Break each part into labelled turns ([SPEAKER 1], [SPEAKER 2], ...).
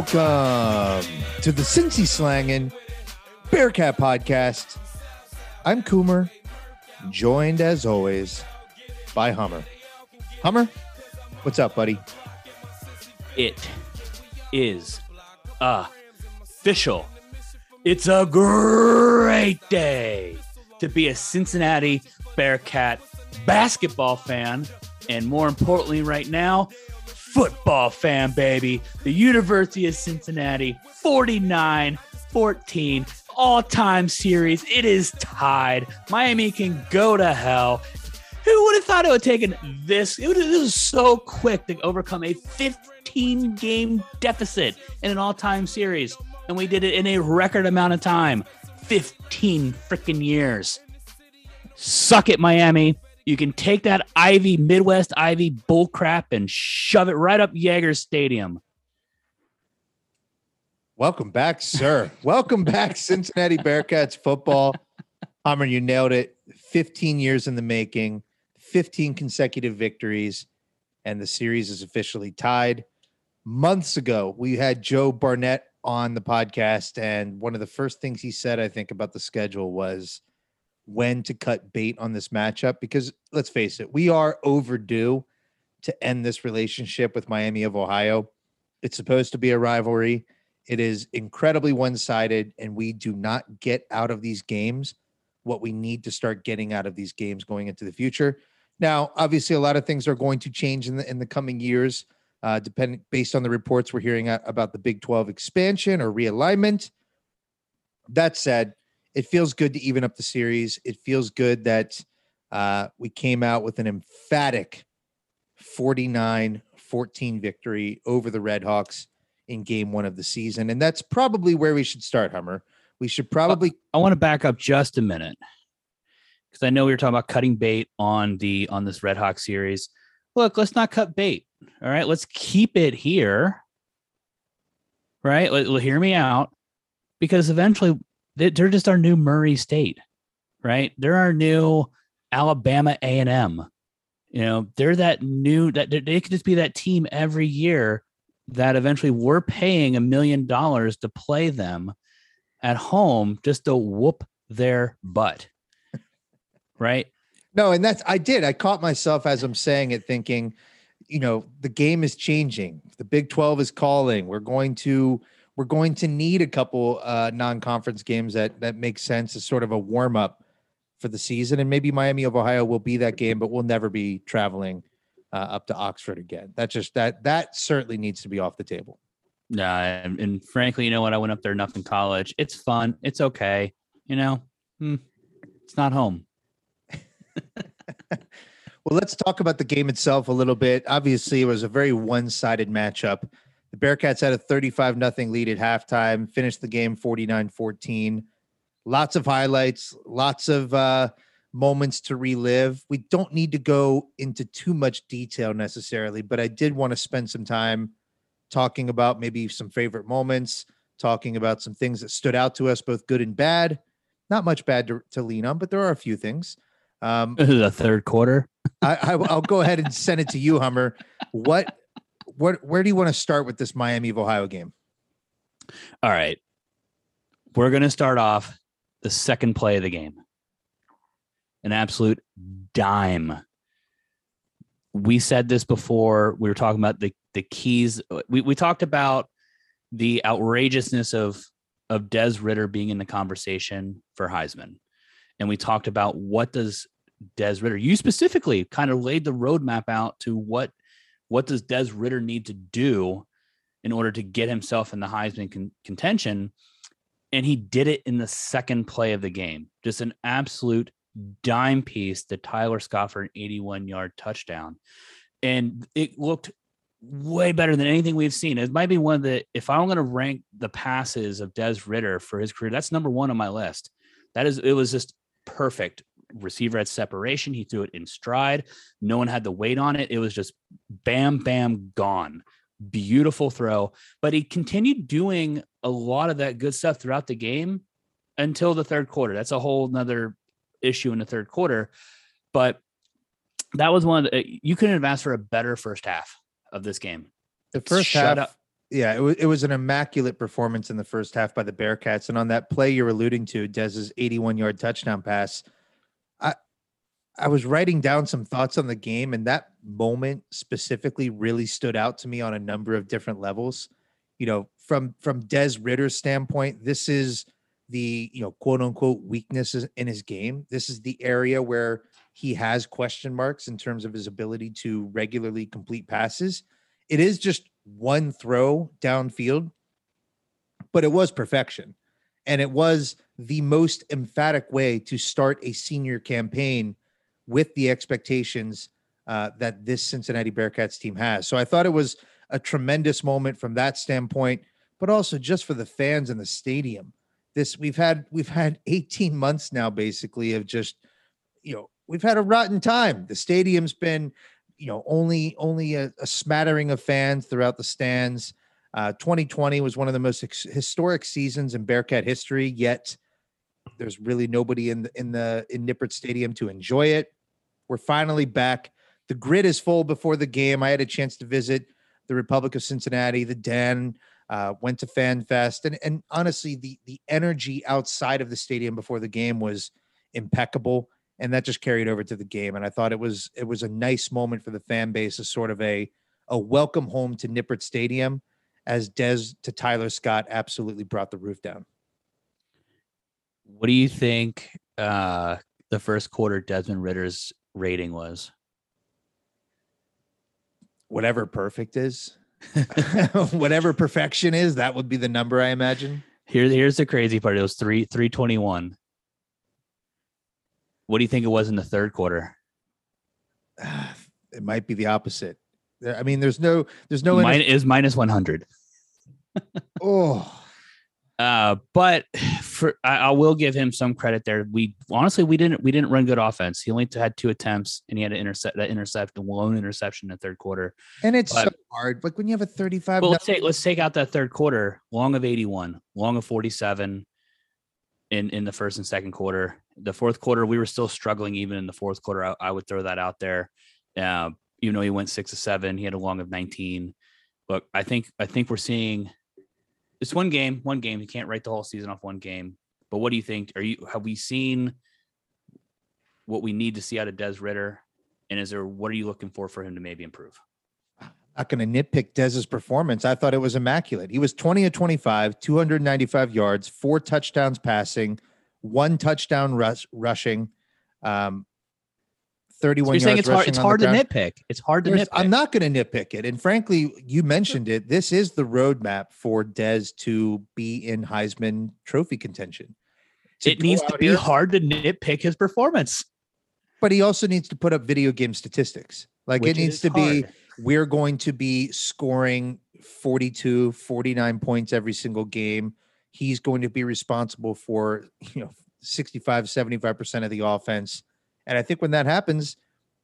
[SPEAKER 1] Welcome to the Cincy Slangin' Bearcat Podcast. I'm Coomer, joined as always by Hummer. Hummer, what's up, buddy?
[SPEAKER 2] It is official. It's a great day to be a Cincinnati Bearcat basketball fan, and more importantly, right now, football fan, baby. The University of Cincinnati 49 14 all time series. It is tied. Miami can go to hell. Who would have thought it would have taken this? It, was so quick to overcome a 15 game deficit in an all time series. And we did it in a record amount of time 15 freaking years. Suck it, Miami. You can take that Ivy, Midwest Ivy bullcrap and shove it right up Yager Stadium.
[SPEAKER 1] Welcome back, sir. Welcome back, Cincinnati Bearcats football. Hummer, you nailed it. 15 years in the making, 15 consecutive victories, and the series is officially tied. Months ago, we had Joe Barnett on the podcast, and one of the first things he said, I think, about the schedule was when to cut bait on this matchup because let's face it, we are overdue to end this relationship with Miami of Ohio. It's supposed to be a rivalry. It is incredibly one sided, and we do not get out of these games what we need to start getting out of these games going into the future. Now, obviously, a lot of things are going to change in the in the coming years, uh, depending based on the reports we're hearing about the Big Twelve expansion or realignment. That said, it feels good to even up the series. It feels good that uh, we came out with an emphatic 49 14 victory over the Red Hawks in game one of the season. And that's probably where we should start, Hummer. We should probably.
[SPEAKER 2] I, want to back up just a minute because I know we were talking about cutting bait on the on this Red Hawk series. Look, let's not cut bait. All right, let's keep it here. Right, let, hear me out, because eventually they're just our new Murray State, right? They're our new Alabama A and M. You know, they're that new that they could just be that team every year that eventually we're paying a million dollars to play them at home just to whoop their butt. right?
[SPEAKER 1] No, and that's I did. I caught myself as I'm saying it thinking, you know, the game is changing. The Big 12 is calling. We're going to we're going to need a couple uh, non-conference games that that make sense as sort of a warm up for the season, and maybe Miami of Ohio will be that game, but we'll never be traveling uh, up to Oxford again. That just that that certainly needs to be off the table.
[SPEAKER 2] Nah, and, and frankly, you know what? I went up there enough in college. It's fun. It's okay. You know, hmm, it's not home.
[SPEAKER 1] well, let's talk about the game itself a little bit. Obviously, it was a very one-sided matchup. The Bearcats had a 35 nothing lead at halftime, finished the game 49 14. Lots of highlights, lots of uh, moments to relive. We don't need to go into too much detail necessarily, but I did want to spend some time talking about maybe some favorite moments, talking about some things that stood out to us, both good and bad. Not much bad to, to lean on, but there are a few things.
[SPEAKER 2] Um, the third quarter.
[SPEAKER 1] I, I, I'll go ahead and send it to you, Hummer. What what where do you want to start with this Miami of Ohio game?
[SPEAKER 2] All right. We're going to start off the second play of the game. An absolute dime. We said this before. We were talking about the the keys. We we talked about the outrageousness of of Des Ridder being in the conversation for Heisman. And we talked about what does Des Ridder, you specifically kind of laid the roadmap out to what what does Des Ridder need to do in order to get himself in the Heisman con- contention? And he did it in the second play of the game. Just an absolute dime piece to Tyler Scott for an 81 yard touchdown. And it looked way better than anything we've seen. It might be one of the, if I'm going to rank the passes of Des Ridder for his career, that's number one on my list. That is, it was just perfect receiver had separation. He threw it in stride. No one had the weight on it. It was just bam, bam, gone. Beautiful throw. But he continued doing a lot of that good stuff throughout the game until the third quarter. That's a whole nother issue in the third quarter. But that was one of the, you couldn't have asked for a better first half of this game.
[SPEAKER 1] The first
[SPEAKER 2] Shut
[SPEAKER 1] half,
[SPEAKER 2] up.
[SPEAKER 1] yeah, it was it was an immaculate performance in the first half by the Bearcats, and on that play you're alluding to, Dez's 81 yard touchdown pass. I was writing down some thoughts on the game, and that moment specifically really stood out to me on a number of different levels. You know, from from Des Ridder's standpoint, this is the you know quote unquote weaknesses in his game. This is the area where he has question marks in terms of his ability to regularly complete passes. It is just one throw downfield, but it was perfection. And it was the most emphatic way to start a senior campaign with the expectations uh, that this Cincinnati Bearcats team has. So I thought it was a tremendous moment from that standpoint, but also just for the fans in the stadium. This we've had we've had 18 months now basically of just you know we've had a rotten time. The stadium's been you know only only a, a smattering of fans throughout the stands. Uh, 2020 was one of the most ex- historic seasons in Bearcat history. Yet there's really nobody in the in the in Nippert Stadium to enjoy it. We're finally back. The grid is full before the game. I had a chance to visit the Republic of Cincinnati, the Den, uh, went to Fan Fest, and and honestly, the the energy outside of the stadium before the game was impeccable, and that just carried over to the game. And I thought it was it was a nice moment for the fan base, as sort of a a welcome home to Nippert Stadium, as Des to Tyler Scott absolutely brought the roof down.
[SPEAKER 2] What do you think uh, the first quarter Desmond Ridder's rating was?
[SPEAKER 1] Whatever perfect is, whatever perfection is, that would be the number I imagine.
[SPEAKER 2] Here, here's the crazy part. It was three three twenty one. What do you think it was in the third quarter?
[SPEAKER 1] It might be the opposite. I mean, there's no, there's no.
[SPEAKER 2] Mine is minus one hundred.
[SPEAKER 1] oh,
[SPEAKER 2] Uh, but for I, I will give him some credit there. We honestly we didn't we didn't run good offense. He only had two attempts and he had to intercept that intercept a lone interception in the third quarter.
[SPEAKER 1] and it's so hard. Like when you have a 35.
[SPEAKER 2] Well, let's take let's take out that third quarter. Long of eighty one, long of forty seven. In in the first and second quarter, the fourth quarter we were still struggling. Even in the fourth quarter, I, I would throw that out there. Uh, even though he went six to seven, he had a long of nineteen. Look, I think I think we're seeing it's one game, one game. You can't write the whole season off one game. But what do you think? Are you have we seen what we need to see out of Des Ridder? And is there what are you looking for for him to maybe improve?
[SPEAKER 1] not going to nitpick Dez's performance. I thought it was immaculate. He was 20 of 25, 295 yards, four touchdowns passing, one touchdown rush, rushing, um, 31
[SPEAKER 2] So you're saying it's hard. It's hard to nitpick. It's hard to
[SPEAKER 1] There's-
[SPEAKER 2] nitpick.
[SPEAKER 1] I'm not going to nitpick it. And frankly, you mentioned it. This is the roadmap for Dez to be in Heisman Trophy contention. To
[SPEAKER 2] it needs to be
[SPEAKER 1] here-
[SPEAKER 2] hard to nitpick his performance.
[SPEAKER 1] but he also needs to put up video game statistics. Like
[SPEAKER 2] which
[SPEAKER 1] it needs to be we're going to be scoring 42 49 points every single game he's going to be responsible for you know 65 75% of the offense and i think when that happens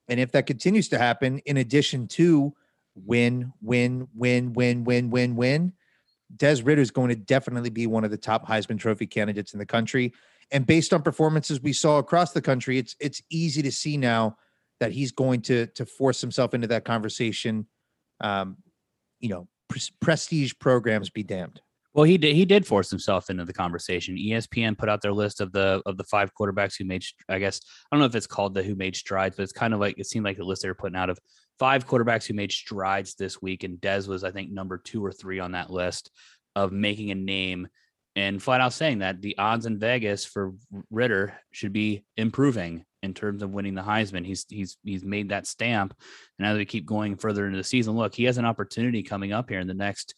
[SPEAKER 1] and if that continues to happen in addition to win win win win win win win des ridder is going to definitely be one of the top heisman trophy candidates in the country and based on performances we saw across the country it's it's easy to see now that he's going to to force himself into that conversation. Um, you know, pres- prestige programs be damned.
[SPEAKER 2] Well, he did. He did force himself into the conversation. ESPN put out their list of the of the five quarterbacks who made. I guess I don't know if it's called the who made strides, but it's kind of like it seemed like the list they were putting out of five quarterbacks who made strides this week, and Dez was I think number two or three on that list of making a name and flat out saying that the odds in Vegas for Ridder should be improving in terms of winning the Heisman. He's he's he's made that stamp, and as we keep going further into the season, look, he has an opportunity coming up here in the next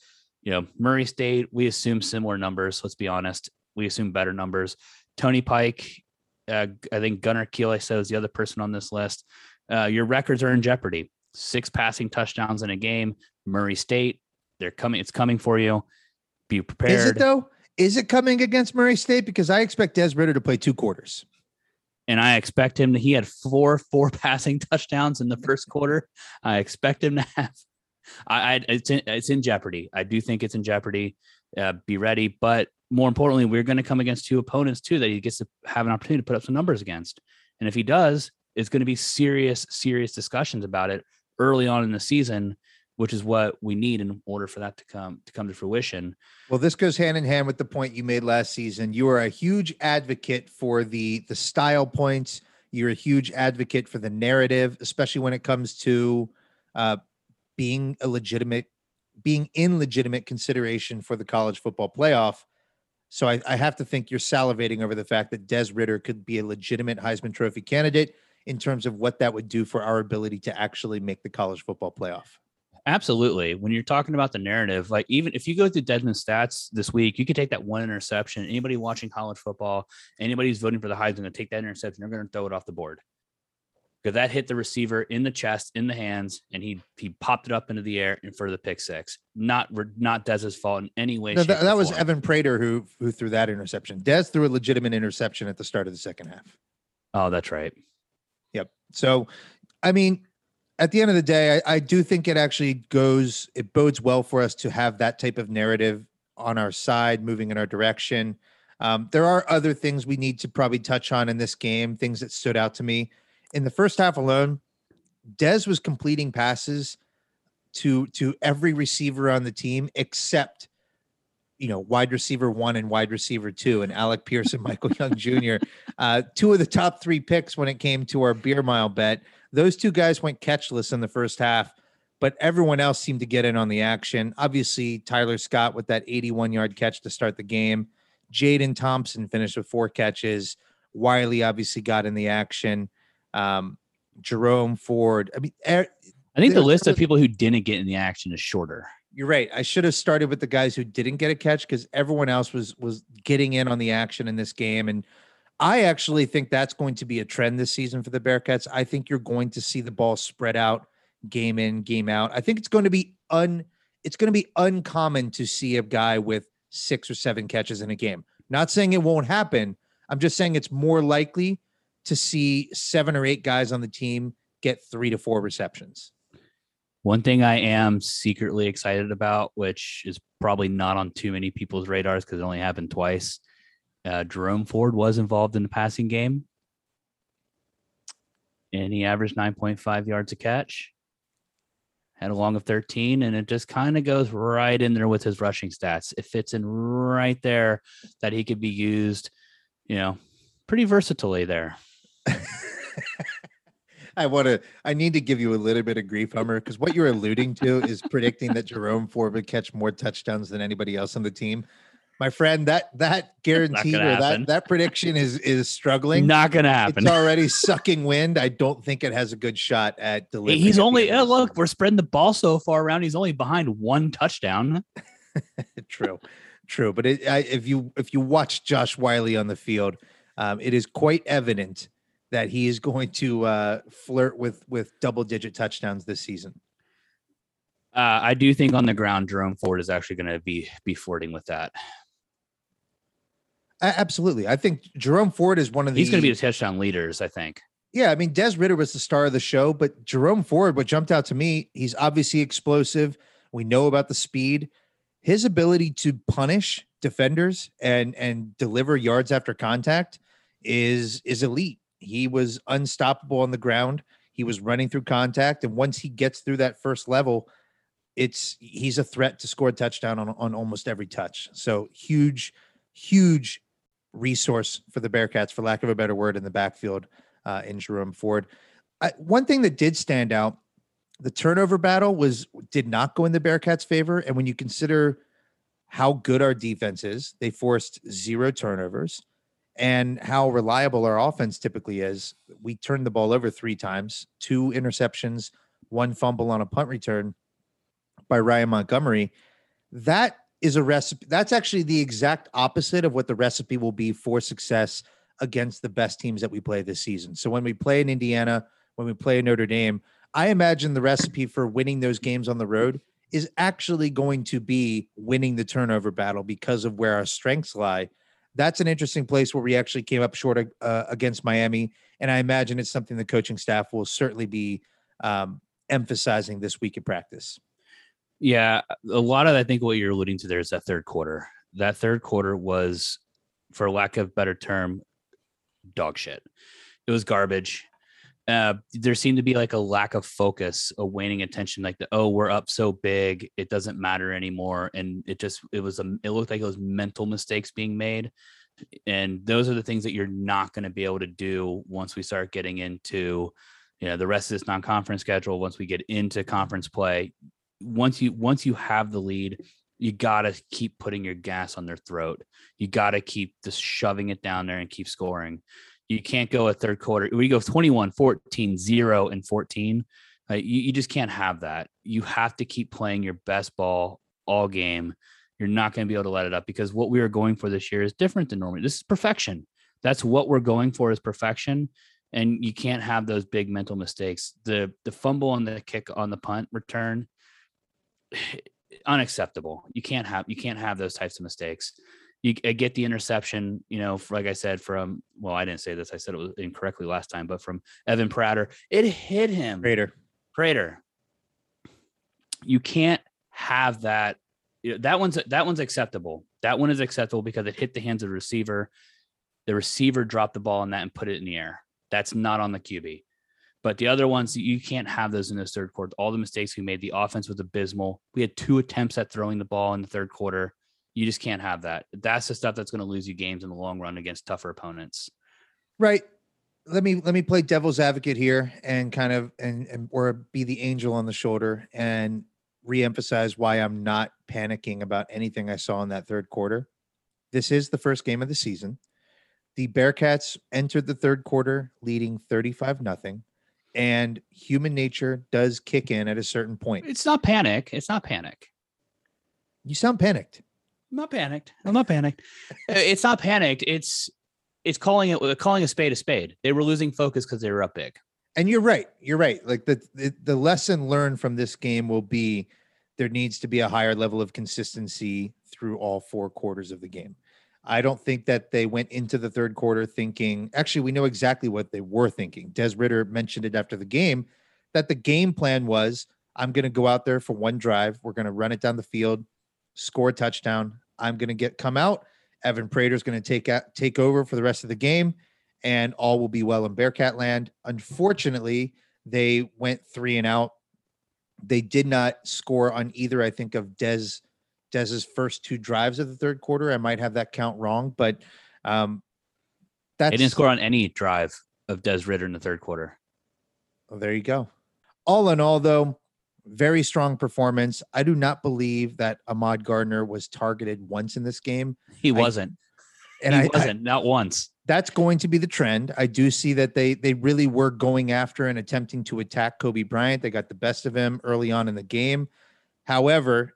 [SPEAKER 2] you know, Murray State, we assume similar numbers. Let's be honest. We assume better numbers. Tony Pike, uh, I think Gunner Kiel, I said, is the other person on this list. Uh, your records are in jeopardy. Six passing touchdowns in a game. Murray State, they're coming. It's coming for you. Be prepared.
[SPEAKER 1] Is it though? Is it coming against Murray State? Because I expect Des Ridder to play two quarters.
[SPEAKER 2] and I expect him to. He had four four passing touchdowns in the first quarter. I expect him to have. I, I it's in, it's in jeopardy. I do think it's in jeopardy. Uh, be ready, but more importantly, we're going to come against two opponents too that he gets to have an opportunity to put up some numbers against. And if he does, it's going to be serious, serious discussions about it early on in the season. which is what we need in order for that to come to come to fruition.
[SPEAKER 1] Well, this goes hand in hand with the point you made last season. You are a huge advocate for the the style points. You're a huge advocate for the narrative, especially when it comes to uh, being a legitimate, being in legitimate consideration for the college football playoff. So I, I have to think you're salivating over the fact that Des Ridder could be a legitimate Heisman Trophy candidate in terms of what that would do for our ability to actually make the college football playoff.
[SPEAKER 2] Absolutely. When you're talking about the narrative, like even if you go through Desmond stats this week, you could take that one interception. Anybody watching college football, anybody who's voting for the Heisman, to take that interception. They're going to throw it off the board because that hit the receiver in the chest, in the hands, and he he popped it up into the air and for the pick six. Not not Dez's fault in any way.
[SPEAKER 1] No, that, that was Evan Prater who who threw that interception. Des threw a legitimate interception at the start of the second half.
[SPEAKER 2] Oh, that's right.
[SPEAKER 1] Yep. So, I mean, at the end of the day, I, I do think it actually goes, it bodes well for us to have that type of narrative on our side, moving in our direction. Um, there are other things we need to probably touch on in this game, things that stood out to me. In the first half alone, Des was completing passes to to every receiver on the team except you know wide receiver one and wide receiver two and Alec Pierce and Michael Young Jr. Uh, two of the top three picks when it came to our beer mile bet. Those two guys went catchless in the first half, but everyone else seemed to get in on the action. Obviously, Tyler Scott with that 81 yard catch to start the game. Jadon Thompson finished with four catches. Whyle obviously got in the action. Um, Jerome Ford. I mean, er,
[SPEAKER 2] I think the list of people who didn't get in the action is shorter.
[SPEAKER 1] You're right. I should have started with the guys who didn't get a catch because everyone else was was getting in on the action in this game. And I actually think that's going to be a trend this season for the Bearcats. I think you're going to see the ball spread out game in, game out. I think it's going to be un it's going to be uncommon to see a guy with six or seven catches in a game. Not saying it won't happen. I'm just saying it's more likely to see seven or eight guys on the team get three to four receptions.
[SPEAKER 2] One thing I am secretly excited about, which is probably not on too many people's radars because it only happened twice, uh, Jerome Ford was involved in the passing game, and he averaged 9.5 yards a catch. Had a long of 13, and it just kind of goes right in there with his rushing stats. It fits in right there that he could be used, you know, pretty versatilely there.
[SPEAKER 1] I want to. I need to give you a little bit of grief, Hummer, because what you're alluding to is predicting that Jerome Ford would catch more touchdowns than anybody else on the team my friend, that that guarantee or that that prediction is is struggling.
[SPEAKER 2] Not gonna happen.
[SPEAKER 1] It's already sucking wind. I don't think it has a good shot at delivering.
[SPEAKER 2] He's only uh, look. We're spreading the ball so far around. He's only behind one touchdown.
[SPEAKER 1] true, true. But it, I, if you if you watch Josh Whyle on the field, um, it is quite evident that he is going to uh, flirt with with double digit touchdowns this season.
[SPEAKER 2] Uh, I do think on the ground, Jerome Ford is actually going to be be flirting with that.
[SPEAKER 1] Absolutely. I think Jerome Ford is one of the.
[SPEAKER 2] He's going to be the touchdown leaders, I think.
[SPEAKER 1] Yeah. I mean, Des Ridder was the star of the show, but Jerome Ford, what jumped out to me, he's obviously explosive. We know about the speed. His ability to punish defenders and and deliver yards after contact is is elite. He was unstoppable on the ground. He was running through contact, and once he gets through that first level, it's he's a threat to score a touchdown on on almost every touch. So huge, huge resource for the Bearcats, for lack of a better word, in the backfield uh, in Jerome Ford. I, one thing that did stand out, the turnover battle was did not go in the Bearcats' favor, and when you consider how good our defense is, they forced zero turnovers, and how reliable our offense typically is. We turned the ball over three times, two interceptions, one fumble on a punt return by Ryan Montgomery. That is a recipe. That's actually the exact opposite of what the recipe will be for success against the best teams that we play this season. So when we play in Indiana, when we play in Notre Dame, I imagine the recipe for winning those games on the road is actually going to be winning the turnover battle because of where our strengths lie. That's an interesting place where we actually came up short uh, against Miami, and I imagine it's something the coaching staff will certainly be um, emphasizing this week in practice.
[SPEAKER 2] Yeah, a lot of I think what you're alluding to there is that third quarter. That third quarter was, for lack of better term, dog shit. It was garbage. Uh, there seemed to be like a lack of focus, a waning attention, like the oh, we're up so big, it doesn't matter anymore, and it just it was a it looked like it was mental mistakes being made, and those are the things that you're not going to be able to do once we start getting into you know the rest of this non-conference schedule. Once we get into conference play, once you once you have the lead, you got to keep putting your gas on their throat. You got to keep just shoving it down there and keep scoring. You can't go a third quarter. We go 21, 14, 0, and 14. Uh, you, you just can't have that. You have to keep playing your best ball all game. You're not going to be able to let it up because what we are going for this year is different than normal. This is perfection. That's what we're going for is perfection. And you can't have those big mental mistakes. The the fumble on the kick on the punt return, unacceptable. You can't have you can't have those types of mistakes you uh, get the interception, you know, like I said, from well, I didn't say this, I said it was incorrectly last time, but from Evan Prater, it hit him.
[SPEAKER 1] Prater.
[SPEAKER 2] Prater. You can't have that. That one's that one's acceptable. That one is acceptable because it hit the hands of the receiver. The receiver dropped the ball on that and put it in the air. That's not on the QB. But the other ones, you can't have those in the third quarter. All the mistakes we made, the offense was abysmal. We had two attempts at throwing the ball in the third quarter. You just can't have that. That's the stuff that's going to lose you games in the long run against tougher opponents.
[SPEAKER 1] Right. Let me let me play devil's advocate here and kind of and, and or be the angel on the shoulder and reemphasize why I'm not panicking about anything I saw in that third quarter. This is the first game of the season. The Bearcats entered the third quarter leading 35 nothing and human nature does kick in at a certain point.
[SPEAKER 2] It's not panic. It's not panic.
[SPEAKER 1] You sound panicked.
[SPEAKER 2] I'm not panicked. I'm not panicked. Uh, it's not panicked. It's it's calling it calling a spade a spade. They were losing focus because they were up big.
[SPEAKER 1] And you're right. You're right. Like the, the the lesson learned from this game will be there needs to be a higher level of consistency through all four quarters of the game. I don't think that they went into the third quarter thinking. Actually, we know exactly what they were thinking. Des Ridder mentioned it after the game that the game plan was I'm going to go out there for one drive. We're going to run it down the field score a touchdown. I'm going to get come out. Evan Prater is going to take out, take over for the rest of the game, and all will be well in Bearcat land. Unfortunately, they went three and out. They did not score on either. I think of Des Des's first two drives of the third quarter. I might have that count wrong, but um,
[SPEAKER 2] that's they didn't score on any drive of Des Ridder in the third quarter.
[SPEAKER 1] Well, there you go. All in all, though, very strong performance. I do not believe that Ahmad Gardner was targeted once in this game.
[SPEAKER 2] He wasn't. I, and he I, wasn't, I, not once.
[SPEAKER 1] That's going to be the trend. I do see that they they really were going after and attempting to attack Coby Bryant. They got the best of him early on in the game. However,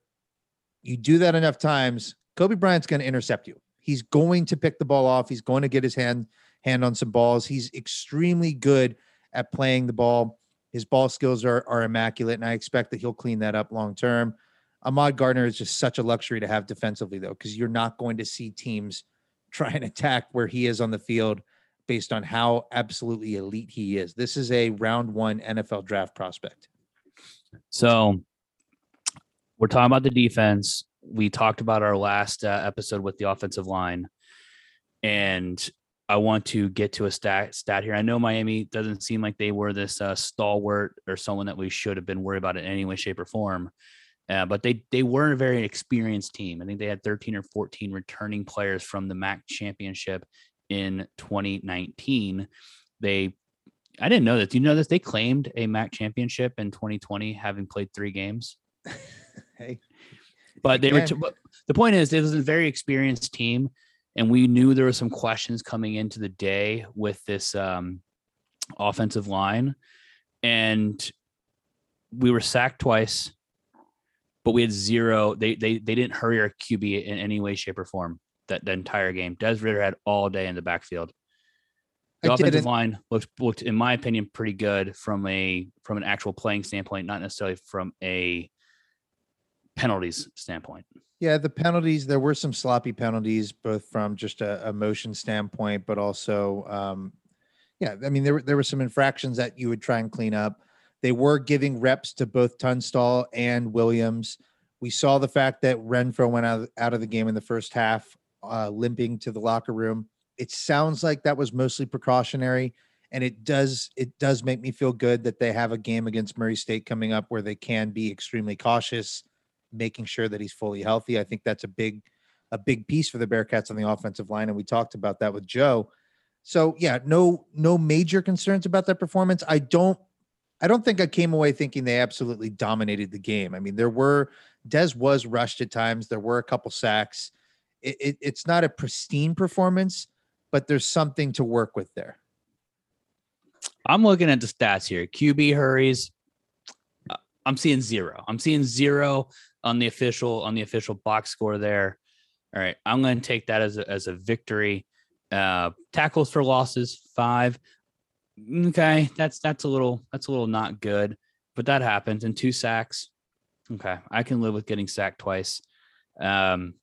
[SPEAKER 1] you do that enough times, Coby Bryant's going to intercept you. He's going to pick the ball off. He's going to get his hand hand on some balls. He's extremely good at playing the ball his ball skills are, are immaculate, and I expect that he'll clean that up long term. Ahmad Gardner is just such a luxury to have defensively, though, because you're not going to see teams try and attack where he is on the field based on how absolutely elite he is. This is a round one NFL draft prospect.
[SPEAKER 2] So we're talking about the defense. We talked about our last uh, episode with the offensive line. And I want to get to a stat stat here. I know Miami doesn't seem like they were this uh, stalwart or someone that we should have been worried about in any way, shape, or form. Uh, but they they were a very experienced team. I think they had 13 or 14 returning players from the MAC championship in 2019. They I didn't know that. Do you know this? They claimed a MAC championship in 2020, having played three games.
[SPEAKER 1] hey,
[SPEAKER 2] but they were. T- the point is, it was a very experienced team and we knew there were some questions coming into the day with this um, offensive line, and we were sacked twice, but we had zero. They they they didn't hurry our QB in any way, shape, or form that the entire game. Des Ridder had all day in the backfield. The I offensive line looked looked, in my opinion, pretty good from a from an actual playing standpoint, not necessarily from a penalties standpoint.
[SPEAKER 1] Yeah, the penalties, there were some sloppy penalties, both from just a, a motion standpoint, but also, um, yeah, I mean, there, were there were some infractions that you would try and clean up. They were giving reps to both Tunstall and Williams. We saw the fact that Renfro went out, out of the game in the first half, uh, limping to the locker room. It sounds like that was mostly precautionary. and it does it does make me feel good that they have a game against Murray State coming up where they can be extremely cautious, making sure that he's fully healthy. I think that's a big a big piece for the Bearcats on the offensive line, and we talked about that with Joe. So yeah, no no major concerns about that performance. I don't I don't think I came away thinking they absolutely dominated the game. I mean, there were Des was rushed at times. There were a couple sacks. It, it, it's not a pristine performance, but there's something to work with there.
[SPEAKER 2] I'm looking at the stats here. QB hurries. uh, I'm seeing zero. I'm seeing zero on the official on the official box score there. All right, I'm going to take that as a, as a victory. Uh, tackles for losses five. Okay, that's that's a little that's a little not good, but that happens. And two sacks. Okay, I can live with getting sacked twice. Um,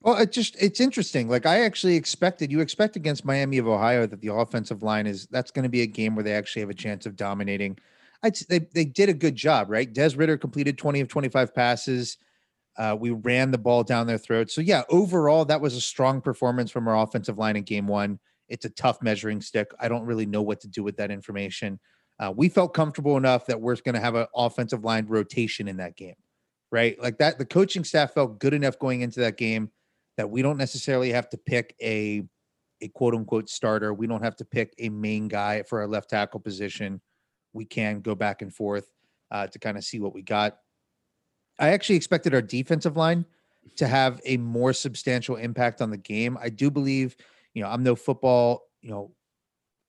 [SPEAKER 1] Well, it just it's interesting. Like I actually expected you expect against Miami of Ohio that the offensive line is that's going to be a game where they actually have a chance of dominating. I'd they they did a good job, right? Des Ridder completed 20 of 25 passes. Uh, we ran the ball down their throats. So yeah, overall that was a strong performance from our offensive line in game 1. It's a tough measuring stick. I don't really know what to do with that information. Uh, we felt comfortable enough that we're going to have an offensive line rotation in that game, right? Like that the coaching staff felt good enough going into that game that we don't necessarily have to pick a a quote unquote starter. We don't have to pick a main guy for our left tackle position. We can go back and forth uh, to kind of see what we got. I actually expected our defensive line to have a more substantial impact on the game. I do believe, you know, I'm no football, you know,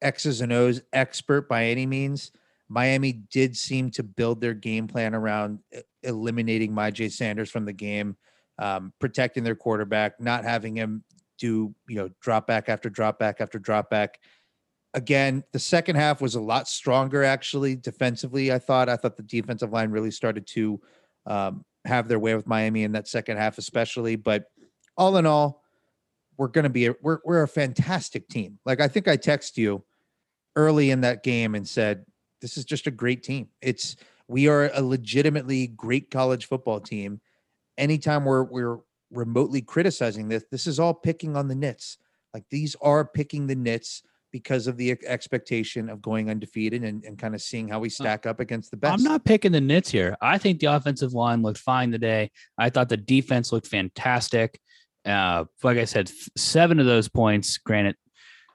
[SPEAKER 1] X's and O's expert by any means. Miami did seem to build their game plan around eliminating Myjai Sanders from the game um, protecting their quarterback, not having him do you know drop back after drop back after drop back. Again, the second half was a lot stronger actually defensively. I thought I thought the defensive line really started to um, have their way with Miami in that second half, especially. But all in all, we're going to be a, we're we're a fantastic team. Like I think I text you early in that game and said, "This is just a great team. It's we are a legitimately great college football team." anytime we're we're remotely criticizing this, this is all picking on the nits. Like these are picking the nits because of the expectation of going undefeated and, and kind of seeing how we stack up against the best.
[SPEAKER 2] I'm not picking the nits here. I think the offensive line looked fine today. I thought the defense looked fantastic. Uh, like I said, seven of those points. Granted,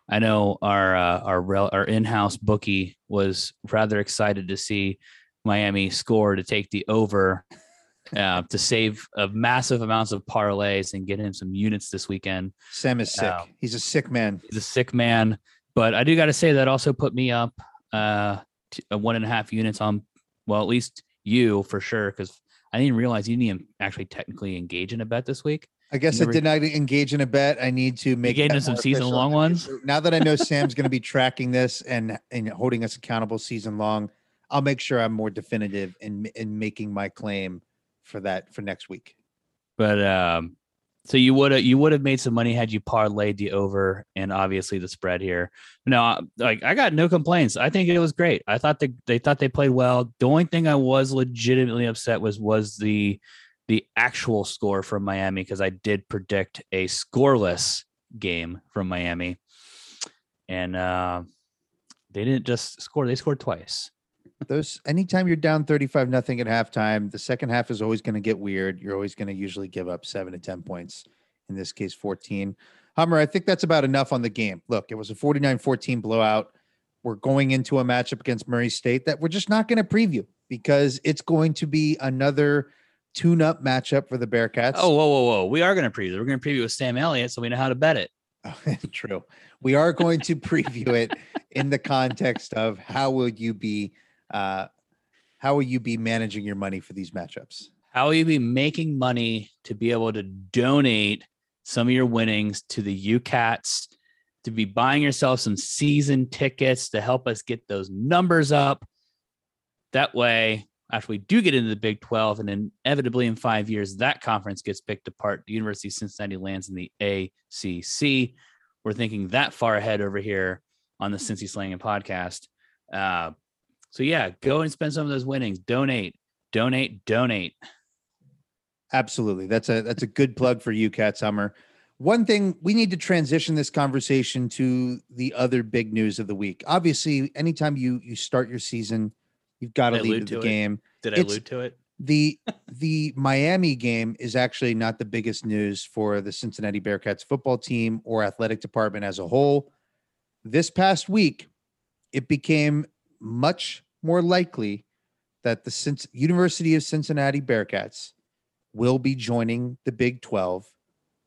[SPEAKER 2] I know our uh, our rel- our in-house bookie was rather excited to see Miami score to take the over uh, to save uh, massive amounts of parlays and get him some units this weekend.
[SPEAKER 1] Sam is sick.
[SPEAKER 2] Um,
[SPEAKER 1] He's a sick man.
[SPEAKER 2] He's a sick man, but I do got to say that also put me up uh, uh, one and a half units on, well, at least you for sure, because I didn't realize you didn't even actually technically engage in a bet this week.
[SPEAKER 1] I guess
[SPEAKER 2] never-
[SPEAKER 1] I did not engage in a bet. I need to make
[SPEAKER 2] into some season long ones?
[SPEAKER 1] Now that I know Sam's going to be tracking this and and holding us accountable season long, I'll make sure I'm more definitive in in making my claim for that for next week.
[SPEAKER 2] But um, so you would have you would have made some money had you parlayed the over and obviously the spread here. No, like I got no complaints. I think it was great. I thought they they thought they played well. The only thing I was legitimately upset was was the the actual score from Miami because I did predict a scoreless game from Miami, and uh, they didn't just score; they scored twice.
[SPEAKER 1] Those anytime you're down 35 nothing at halftime the second half is always going to get weird you're always going to usually give up 7 to 10 points in this case 14 hummer i think that's about enough on the game look it was a 49-14 blowout we're going into a matchup against murray state that we're just not going to preview because it's going to be another tune-up matchup for the bearcats
[SPEAKER 2] Oh, whoa, whoa, whoa! We are going to preview. We're going to preview with Sam Elliott, so we know how to bet it.
[SPEAKER 1] true we are going to preview it in the context of how will you be uh how will you be managing your money for these matchups
[SPEAKER 2] How will you be making money to be able to donate some of your winnings to the UCATs, to be buying yourself some season tickets to help us get those numbers up? That way, after we do get into the Big 12, and inevitably in five years, that conference gets picked apart, the University of Cincinnati lands in the ACC. We're thinking that far ahead over here on the Cincy Slangin' podcast. Uh, so, yeah, go and spend some of those winnings. Donate, donate, donate.
[SPEAKER 1] Absolutely. That's a that's a good plug for you, Cat Summer. One thing we need to transition this conversation to the other big news of the week. Obviously, anytime you you start your season, you've got to lead to the
[SPEAKER 2] it?
[SPEAKER 1] game.
[SPEAKER 2] Did I
[SPEAKER 1] It's-
[SPEAKER 2] allude to it?
[SPEAKER 1] The the Miami game is actually not the biggest news for the Cincinnati Bearcats football team or athletic department as a whole. This past week, it became much more likely that the University of Cincinnati Bearcats will be joining the Big 12,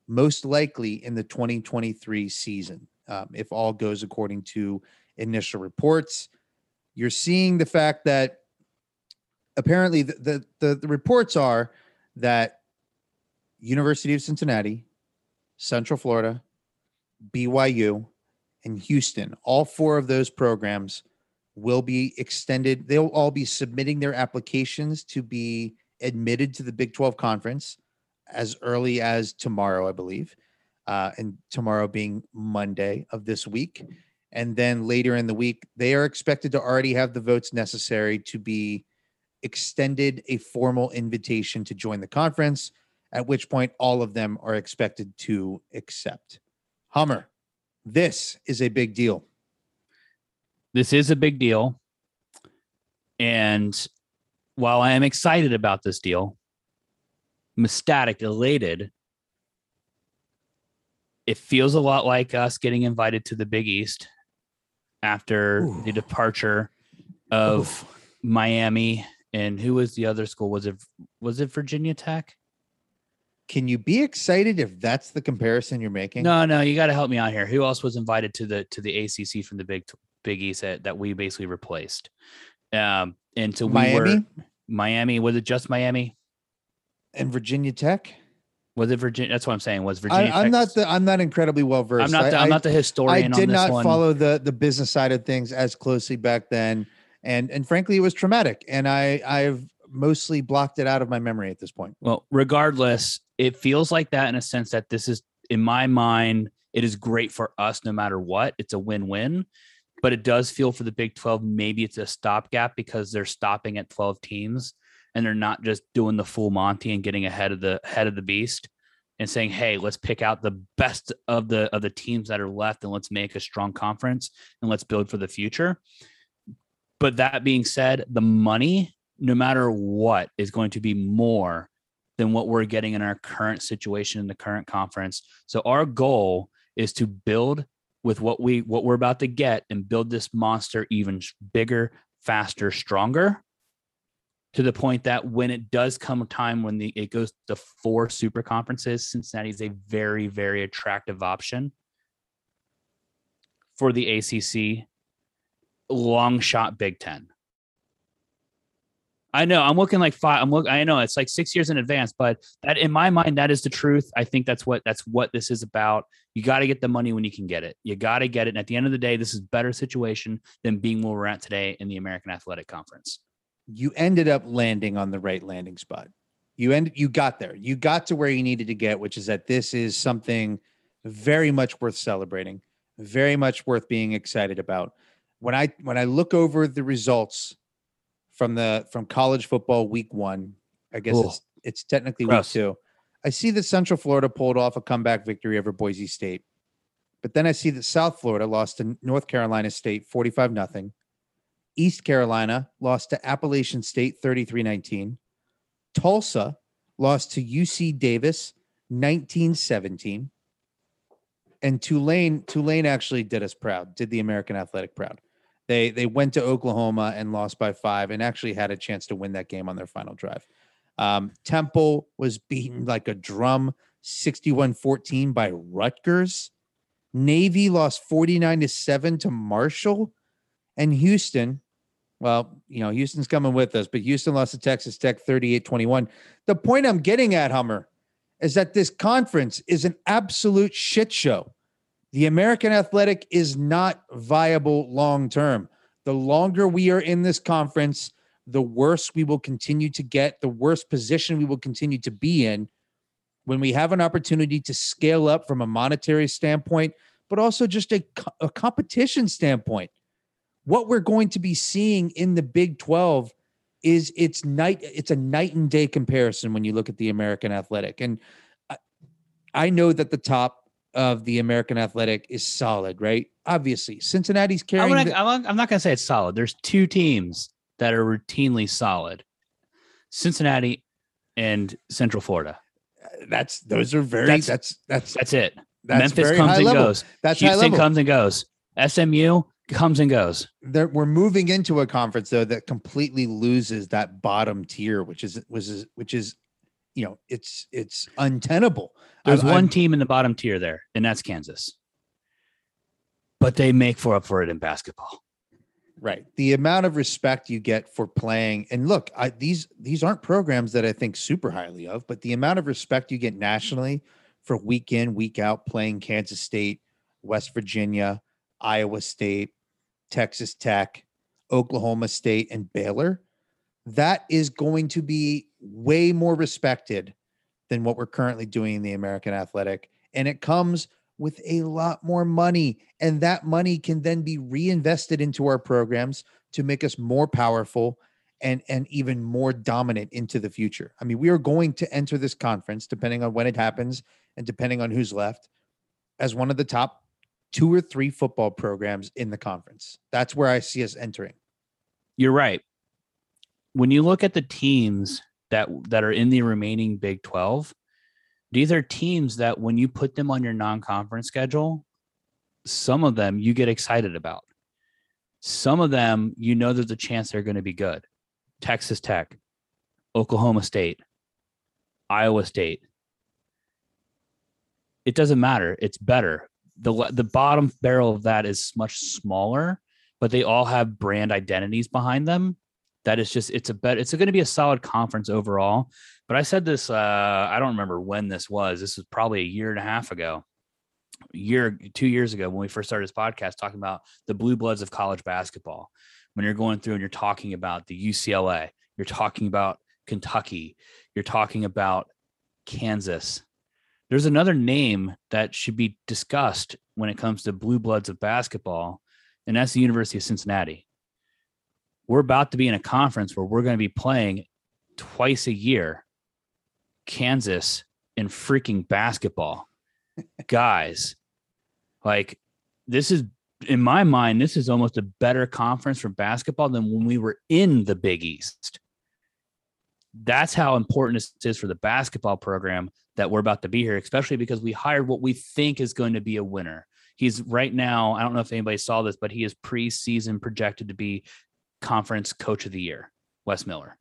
[SPEAKER 1] most likely in the 2023 season, um, if all goes according to initial reports. You're seeing the fact that apparently the, the, the, the reports are that University of Cincinnati, Central Florida, BYU, and Houston, all four of those programs will be extended. They'll all be submitting their applications to be admitted to the Big 12 conference as early as tomorrow, I believe. Uh, and tomorrow being Monday of this week. And then later in the week, they are expected to already have the votes necessary to be extended a formal invitation to join the conference, at which point all of them are expected to accept. Hummer, this is a big deal.
[SPEAKER 2] This is a big deal. And while I am excited about this deal, I'm ecstatic, elated, it feels a lot like us getting invited to the Big East after
[SPEAKER 1] Ooh.
[SPEAKER 2] the departure of Miami and who was the other school? Was it was it Virginia Tech?
[SPEAKER 1] Can you be excited if that's the comparison you're making?
[SPEAKER 2] No, no, you got to help me out here. Who else was invited to the to the ACC from the Big Big East that, that we basically replaced? Um, and so we
[SPEAKER 1] Miami
[SPEAKER 2] were Miami. Was it just Miami?
[SPEAKER 1] and Virginia Tech.
[SPEAKER 2] Was it Virginia? That's what I'm saying. Was Virginia?
[SPEAKER 1] I, I'm not the I'm not incredibly well versed.
[SPEAKER 2] I'm not. The,
[SPEAKER 1] I,
[SPEAKER 2] I'm not the
[SPEAKER 1] I did
[SPEAKER 2] on this
[SPEAKER 1] not
[SPEAKER 2] one.
[SPEAKER 1] follow the the business side of things as closely back then, and and frankly, it was traumatic, and I I've mostly blocked it out of my memory at this point.
[SPEAKER 2] Well, regardless, it feels like that in a sense that this is, in my mind, it is great for us no matter what. It's a win-win, but it does feel for the Big 12 maybe it's a stopgap because they're stopping at 12 teams and they're not just doing the full Monty and getting ahead of the head of the beast and saying, "Hey, let's pick out the best of the of the teams that are left and let's make a strong conference and let's build for the future." But that being said, the money, no matter what, is going to be more than what we're getting in our current situation in the current conference. So our goal is to build with what we what we're about to get and build this monster even bigger, faster, stronger to the point that when it does come time when the it goes to four super conferences, Cincinnati is a very very attractive option for the ACC long shot Big 10. I know I'm looking like five. I'm look. I know it's like six years in advance, but that in my mind, that is the truth. I think that's what that's what this is about. You got to get the money when you can get it. You got to get it. And at the end of the day, this is better situation than being where we're at today in the American Athletic Conference.
[SPEAKER 1] You ended up landing on the right landing spot. You end you got there. You got to where you needed to get, which is that this is something very much worth celebrating, very much worth being excited about. When I when I look over the results from the from college football week one, I guess
[SPEAKER 2] Ugh.
[SPEAKER 1] it's it's technically
[SPEAKER 2] Gross.
[SPEAKER 1] week two. I see that Central Florida pulled off a comeback victory over Boise State. But then I see that South Florida lost to North Carolina State 45 nothing. East Carolina lost to Appalachian State 33 19. Tulsa lost to UC Davis 19 17. And Tulane, Tulane actually did us proud, did the American Athletic proud. They they went to Oklahoma and lost by five and actually had a chance to win that game on their final drive. Um, Temple was beaten like a drum 61 14 by Rutgers. Navy lost 49 to 7 to Marshall. And Houston, well, you know, Houston's coming with us, but Houston lost to Texas Tech 38 21. The point I'm getting at, Hummer, is that this conference is an absolute shit show. The American Athletic is not viable long term. The longer we are in this conference, the worse we will continue to get, the worse position we will continue to be in when we have an opportunity to scale up from a monetary standpoint, but also just a, a competition standpoint. What we're going to be seeing in the Big 12 is it's night it's a night and day comparison when you look at the American Athletic. And I, I know that the top of the American Athletic is solid, right? Obviously, Cincinnati's
[SPEAKER 2] I'm,
[SPEAKER 1] carrying.
[SPEAKER 2] gonna,
[SPEAKER 1] the-
[SPEAKER 2] I'm, I'm not going to say it's solid. There's two teams that are routinely solid Cincinnati and Central Florida.
[SPEAKER 1] Uh, that's those are very.
[SPEAKER 2] That's-
[SPEAKER 1] That's that's
[SPEAKER 2] That's it.
[SPEAKER 1] that's
[SPEAKER 2] Memphis comes and
[SPEAKER 1] level.
[SPEAKER 2] goes.
[SPEAKER 1] That's high
[SPEAKER 2] Houston comes and goes. SMU comes and goes.
[SPEAKER 1] There, we're moving into a conference though that completely loses that bottom tier, which is which is which is, you know, it's it's untenable.
[SPEAKER 2] There's
[SPEAKER 1] I'm-
[SPEAKER 2] one
[SPEAKER 1] I'm-
[SPEAKER 2] team in the bottom tier there, and that's Kansas. But they make for up for it in basketball.
[SPEAKER 1] Right. The amount of respect you get for playing, and look, I, these these aren't programs that I think super highly of, but the amount of respect you get nationally for week in, week out playing Kansas State, West Virginia, Iowa State, Texas Tech, Oklahoma State, and Baylor, that is going to be way more respected than what we're currently doing in the American Athletic. And it comes with a lot more money. And that money can then be reinvested into our programs to make us more powerful and, and even more dominant into the future. I mean, we are going to enter this conference, depending on when it happens and depending on who's left, as one of the top two or three football programs in the conference. That's where I see us entering.
[SPEAKER 2] You're right. When you look at the teams that that are in the remaining Big 12, these are teams that when you put them on your non-conference schedule, some of them you get excited about. Some of them you know there's a chance they're going to be good. Texas Tech, Oklahoma State, Iowa State. It doesn't matter. It's better. The the bottom barrel of that is much smaller, but they all have brand identities behind them. That is just it's a bet. It's going to be a solid conference overall. But I said this. Uh, I don't remember when this was. This was probably a year and a half ago, year, two years ago when we first started this podcast, talking about the blue bloods of college basketball. When you're going through and you're talking about the UCLA, you're talking about Kentucky, you're talking about Kansas. There's another name that should be discussed when it comes to blue bloods of basketball, and that's the University of Cincinnati. We're about to be in a conference where we're going to be playing twice a year Kansas in freaking basketball. Guys, like this is in my mind, this is almost a better conference for basketball than when we were in the Big East. That's how important this is for the basketball program that we're about to be here, especially because we hired what we think is going to be a winner. He's right now, I don't know if anybody saw this, but he is preseason projected to be conference coach of the year, Wes Miller,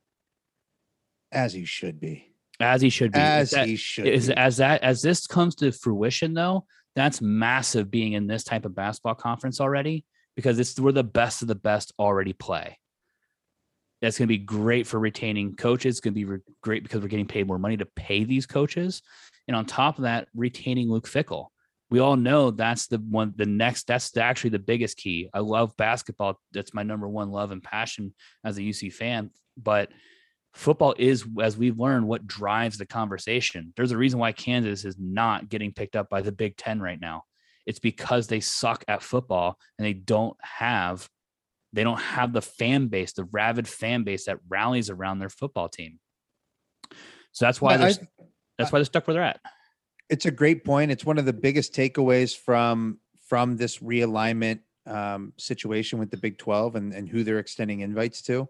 [SPEAKER 1] As he should be.
[SPEAKER 2] as he should be.
[SPEAKER 1] As
[SPEAKER 2] that-
[SPEAKER 1] he should
[SPEAKER 2] is
[SPEAKER 1] be.
[SPEAKER 2] as that as this comes to fruition though that's massive being in this type of basketball conference already because it's where the best of the best already play that's going to be great for retaining coaches it's going to be re- great because we're getting paid more money to pay these coaches and on top of that retaining luke fickell we all know that's the one the next that's the, actually the biggest key i love basketball that's my number one love and passion as a uc fan but football is, as we've learned, what drives the conversation. There's a reason why Kansas is not getting picked up by the Big Ten right now. It's because they suck at football and they don't have they don't have the fan base, the rabid fan base that rallies around their football team. So that's why
[SPEAKER 1] I-
[SPEAKER 2] they're
[SPEAKER 1] I-
[SPEAKER 2] that's why they're stuck where they're at.
[SPEAKER 1] It's a great point. It's one of the biggest takeaways from from this realignment um, situation with the Big Twelve and and who they're extending invites to.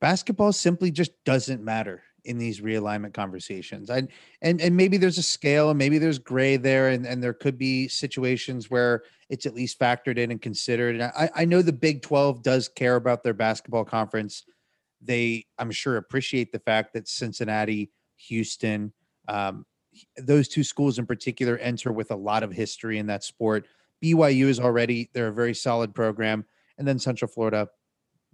[SPEAKER 1] Basketball simply just doesn't matter in these realignment conversations. I and and maybe there's a scale and maybe there's gray there, and and there could be situations where it's at least factored in and considered. And I I know the Big Twelve does care about their basketball conference. They I'm sure appreciate the fact that Cincinnati, Houston, um, those two schools in particular enter with a lot of history in that sport. BYU is already they're a very solid program, and then Central Florida,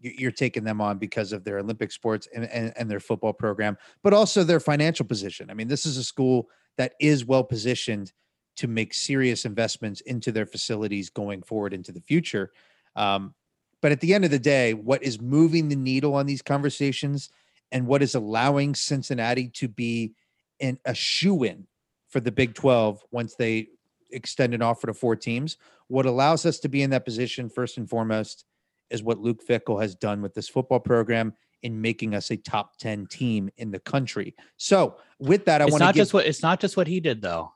[SPEAKER 1] you- you're taking them on because of their Olympic sports and, and and their football program, but also their financial position. I mean, this is a school that is well positioned to make serious investments into their facilities going forward into the future. Um, but at the end of the day, what is moving the needle on these conversations and what is allowing Cincinnati to be in a shoe in for the Big 12 once they extend an offer to four teams. What allows us to be in that position, first and foremost, is what Luke Fickell has done with this football program in making us a top 10 team in the country. So, with that, I want to
[SPEAKER 2] just what it's not just what he did though.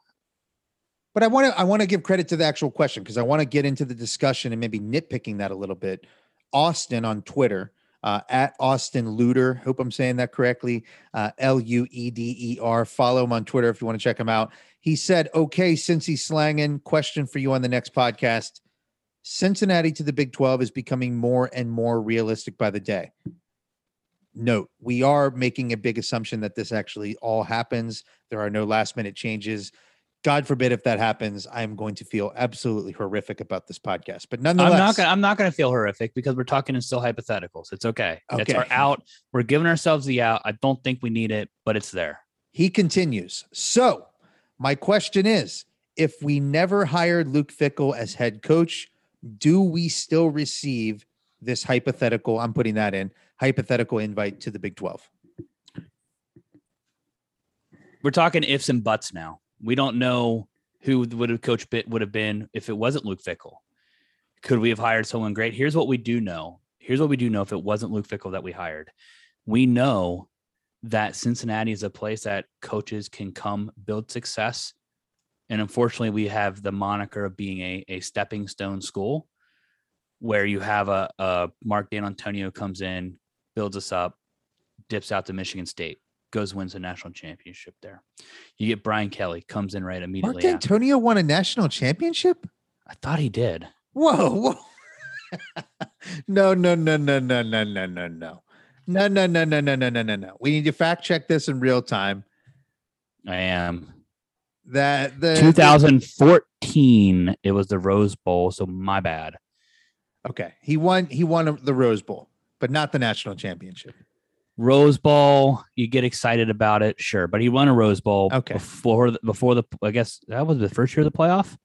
[SPEAKER 1] But I want to I want to give credit to the actual question because I want to get into the discussion and maybe nitpicking that a little bit. Austin on Twitter uh, at Austin Lueder. Hope I'm saying that correctly. Uh, L U E D E R. Follow him on Twitter if you want to check him out. He said, "Okay, since he's slanging, question for you on the next podcast." Cincinnati to the Big 12 is becoming more and more realistic by the day. Note, we are making a big assumption that this actually all happens. There are no last minute changes. God forbid if that happens, I'm going to feel absolutely horrific about this podcast. But nonetheless,
[SPEAKER 2] I'm not gonna I'm not gonna feel horrific because we're talking in still hypotheticals. It's okay. It's
[SPEAKER 1] Okay.
[SPEAKER 2] our out. We're giving ourselves the out. I don't think we need it, but it's there.
[SPEAKER 1] he continues. So, my question is if we never hired Luke Fickell as head coach, do we still receive this hypothetical? I'm putting that in hypothetical invite to the Big 12.
[SPEAKER 2] We're talking ifs and buts now. We don't know who would have coach bit would have been if it wasn't Luke Fickell. Could we have hired someone great? Here's what we do know. Here's what we do know if it wasn't Luke Fickell that we hired. We know that Cincinnati is a place that coaches can come build success. And unfortunately, we have the moniker of being a, a stepping stone school where you have a, a Mark Dantonio comes in, builds us up, dips out to Michigan State, goes wins a national championship there. You get Brian Kelly, comes in right
[SPEAKER 1] Mark
[SPEAKER 2] immediately. after.
[SPEAKER 1] Antonio won a national championship?
[SPEAKER 2] I thought he did.
[SPEAKER 1] Whoa, whoa. no, no, no, no, no, no, no, no, no. No, no, no, no, no, no, no, no, no. We need to fact check this in real time.
[SPEAKER 2] I am.
[SPEAKER 1] That the
[SPEAKER 2] 2014, it was the Rose Bowl, so my bad.
[SPEAKER 1] okay, he won. He won the Rose Bowl, but not the national championship.
[SPEAKER 2] Rose Bowl, you get excited about it, sure, but he won a Rose Bowl
[SPEAKER 1] Okay.
[SPEAKER 2] before the, before the I guess that was the first year of the playoff.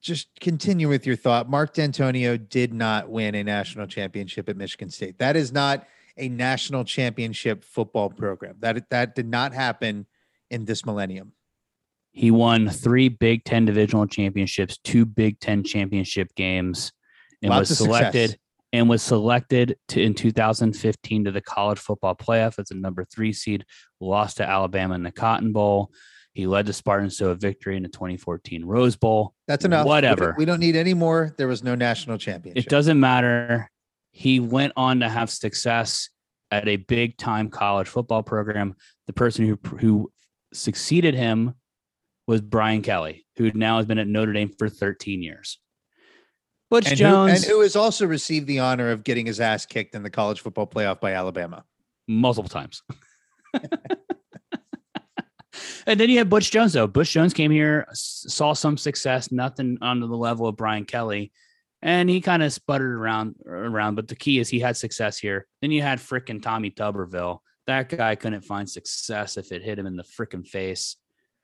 [SPEAKER 1] Just continue with your thought. Mark Dantonio did not win a national championship at Michigan State. That is not a national championship football program. That that did not happen in this millennium.
[SPEAKER 2] He won three Big Ten divisional championships, two Big Ten championship games, and
[SPEAKER 1] Lots
[SPEAKER 2] was selected and was selected to in 2015 to the college football playoff as a number three seed. Lost to Alabama in the Cotton Bowl. He led the Spartans to a victory in the 2014 Rose Bowl.
[SPEAKER 1] That's enough.
[SPEAKER 2] Whatever.
[SPEAKER 1] We don't need any more. There was no national championship.
[SPEAKER 2] It doesn't matter. He went on to have success at a big time college football program. The person who who succeeded him was Brian Kelly, who now has been at Notre Dame for 13 years. Butch
[SPEAKER 1] and who,
[SPEAKER 2] Jones,
[SPEAKER 1] and who has also received the honor of getting his ass kicked in the college football playoff by Alabama.
[SPEAKER 2] multiple times. and then you have Butch Jones, though. Butch Jones came here, saw some success, nothing onto the level of Brian Kelly, and he kind of sputtered around around. But the key is he had success here. Then you had frickin' Tommy Tuberville. That guy couldn't find success if it hit him in the frickin' face.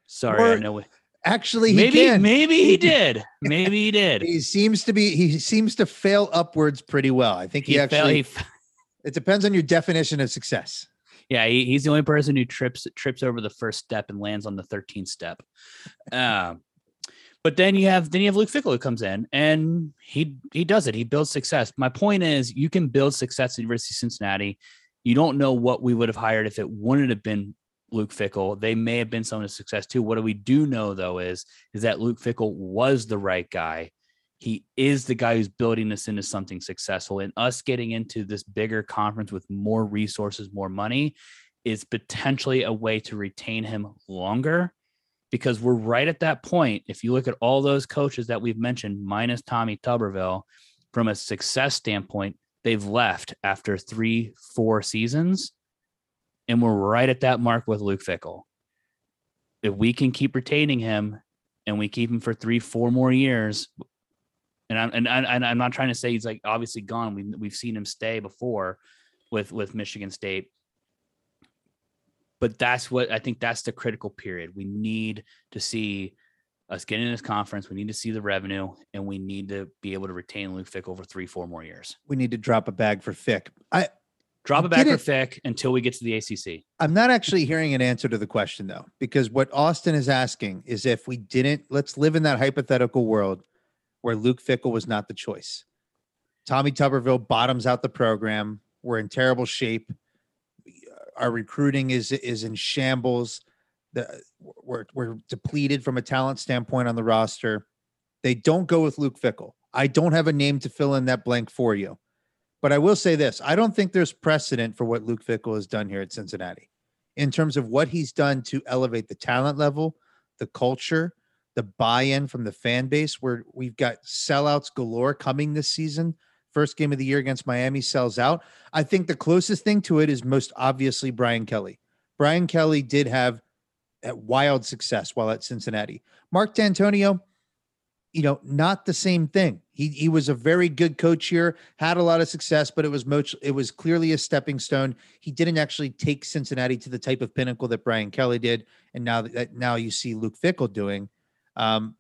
[SPEAKER 2] Sorry, I
[SPEAKER 1] Or
[SPEAKER 2] know.
[SPEAKER 1] Actually, he
[SPEAKER 2] Maybe,
[SPEAKER 1] can.
[SPEAKER 2] maybe he did. Maybe he did.
[SPEAKER 1] He seems to be. He seems to fail upwards pretty well. I think he,
[SPEAKER 2] He
[SPEAKER 1] actually.
[SPEAKER 2] he
[SPEAKER 1] it depends on your definition of success.
[SPEAKER 2] Yeah, he, he's the only person who trips trips over the first step and lands on the 13th step. Um, but then you have then you have Luke Fickell who comes in and he he does it. He builds success. My point is, you can build success at University of Cincinnati. You don't know what we would have hired if it wouldn't have been Luke Fickell. They may have been someone of success too. What do we do know though is is that Luke Fickell was the right guy. He is the guy who's building this into something successful. And us getting into this bigger conference with more resources, more money, is potentially a way to retain him longer because we're right at that point. If you look at all those coaches that we've mentioned, minus Tommy Tuberville, from a success standpoint, they've left after three, four seasons. And we're right at that mark with Luke Fickell. If we can keep retaining him and we keep him for three, four more years, and I'm and, I- I'm not trying to say he's like obviously gone. We we've seen him stay before with with Michigan State, but that's what I think that's the critical period. We need to see us get in this conference. We need to see the revenue, and we need to be able to retain Luke Fickell for three, four more years.
[SPEAKER 1] We need to drop a bag for Fick. I
[SPEAKER 2] Drop it back for. Fick until we get to the ACC.
[SPEAKER 1] I'm not actually hearing an answer to the question though, because what Austin is asking is if we didn't, let's live in that hypothetical world where Luke Fickell was not the choice. Tommy Tuberville bottoms out the program. We're in terrible shape. Our recruiting is is in shambles. The, we're, we're depleted from a talent standpoint on the roster. They don't go with Luke Fickell. I don't have a name to fill in that blank for you. But I will say this I don't think there's precedent for what Luke Fickell has done here at Cincinnati in terms of what he's done to elevate the talent level, the culture, the buy in from the fan base, where we've got sellouts galore coming this season. First game of the year against Miami sells out. I think the closest thing to it is most obviously Brian Kelly. Brian Kelly did have wild success while at Cincinnati. Mark Dantonio, you know, not the same thing. He he was a very good coach here, had a lot of success, but it was much it was clearly a stepping stone. He didn't actually take Cincinnati to the type of pinnacle that Brian Kelly did, and now that now you see Luke Fickell doing. Um,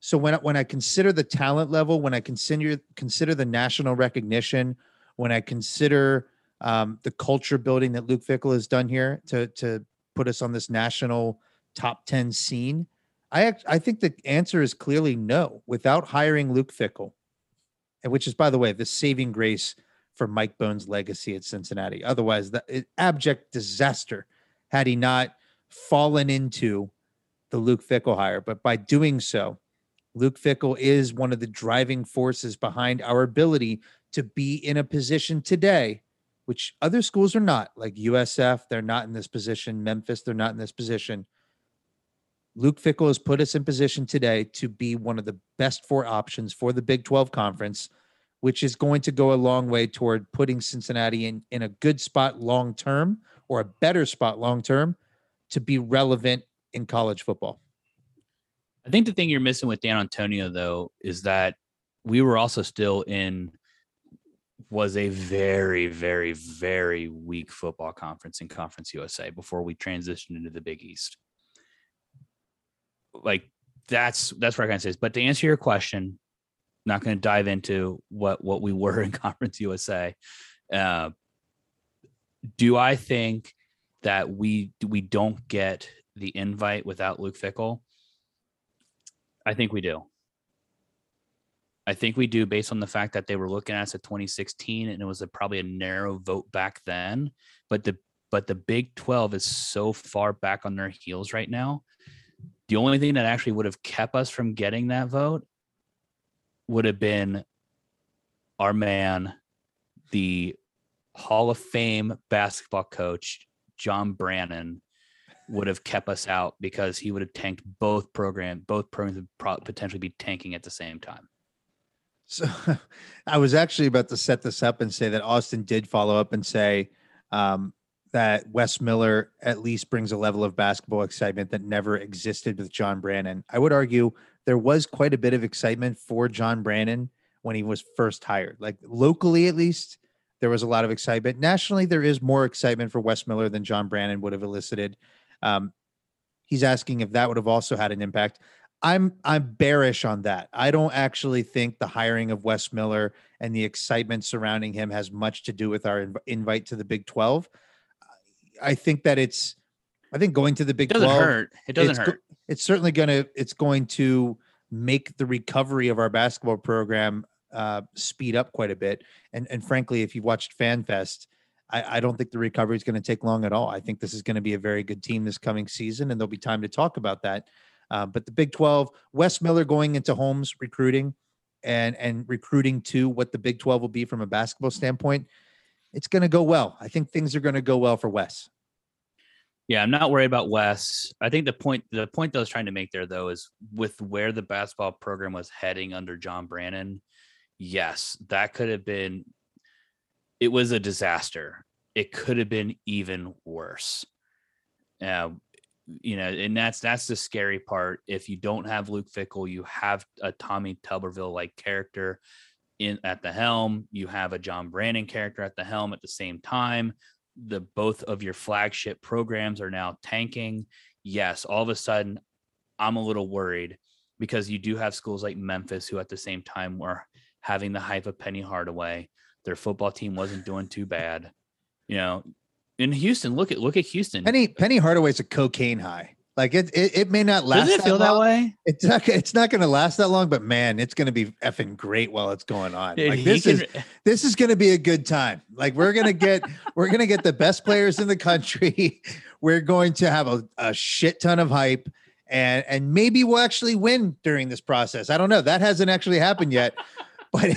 [SPEAKER 1] so when when I consider the talent level, when I consider consider the national recognition, when I consider um, the culture building that Luke Fickell has done here to to put us on this national top ten scene, I I think the answer is clearly no. Without hiring Luke Fickell, and which is by the way the saving grace for Mike Bohn's legacy at Cincinnati. Otherwise, the abject disaster had he not fallen into the Luke Fickell hire. But by doing so, Luke Fickell is one of the driving forces behind our ability to be in a position today, which other schools are not, like USF, they're not in this position. Memphis, they're not in this position. Luke Fickell has put us in position today to be one of the best four options for the Big 12 conference, which is going to go a long way toward putting Cincinnati in, in a good spot long term or a better spot long term to be relevant in college football.
[SPEAKER 2] I think the thing you're missing with Dantonio, though is that we were also still in was a very very very weak football conference in Conference USA before we transitioned into the Big East. Like that's that's what I can say. But to answer your question, not going to dive into what what we were in Conference USA. Uh, do I think that we we don't get the invite without Luke Fickell? I think we do. I think we do based on the fact that they were looking at us at 2016 and it was a, probably a narrow vote back then. But the but the Big 12 is so far back on their heels right now. The only thing that actually would have kept us from getting that vote would have been our man, the Hall of Fame basketball coach, John Brannen, would have kept us out because he would have tanked both program. Both programs would pro- potentially be tanking at the same time.
[SPEAKER 1] So I was actually about to set this up and say that Austin did follow up and say um, that Wes Miller at least brings a level of basketball excitement that never existed with John Brannen. I would argue there was quite a bit of excitement for John Brannen when he was first hired. Like locally, at least, there was a lot of excitement. Nationally, there is more excitement for Wes Miller than John Brannen would have elicited. Um, he's asking if that would have also had an impact. I'm I'm bearish on that. I don't actually think the hiring of Wes Miller and the excitement surrounding him has much to do with our inv- invite to the Big 12. I think that it's I think going to the Big
[SPEAKER 2] it doesn't
[SPEAKER 1] 12
[SPEAKER 2] hurt. It doesn't
[SPEAKER 1] it's,
[SPEAKER 2] hurt.
[SPEAKER 1] it's certainly going to it's going to make the recovery of our basketball program uh, speed up quite a bit. And and frankly, if you've watched FanFest, I, I don't think the recovery is going to take long at all. I think this is going to be a very good team this coming season, and there'll be time to talk about that. Uh, but the Big 12, Wes Miller going into Holmes recruiting and and recruiting to what the Big 12 will be from a basketball standpoint, it's going to go well. I think things are going to go well for Wes.
[SPEAKER 2] Yeah, I'm not worried about Wes. I think the point the point that I was trying to make there though is with where the basketball program was heading under John Brannen, yes, that could have been it was a disaster. It could have been even worse. Uh, you know, and that's that's the scary part. If you don't have Luke Fickell, you have a Tommy Tuberville like character in at the helm. You have a John Brannen character at the helm at the same time. The both of your flagship programs are now tanking. Yes, all of a sudden, I'm a little worried because you do have schools like Memphis who, at the same time, were having the hype of Penny Hardaway. Their football team wasn't doing too bad. You know, in Houston, look at look at Houston.
[SPEAKER 1] Penny Penny Hardaway's a cocaine high. Like it, it, it may not last.
[SPEAKER 2] Doesn't it feel that, way?
[SPEAKER 1] It's not. It's not going to last that long, but man, it's going to be effing great while it's going on. Like
[SPEAKER 2] He
[SPEAKER 1] this is
[SPEAKER 2] can-
[SPEAKER 1] this is going to be a good time. Like we're going to get we're to get the best players in the country. We're going to have a, a shit ton of hype, and and maybe we'll actually win during this process. I don't know. That hasn't actually happened yet. But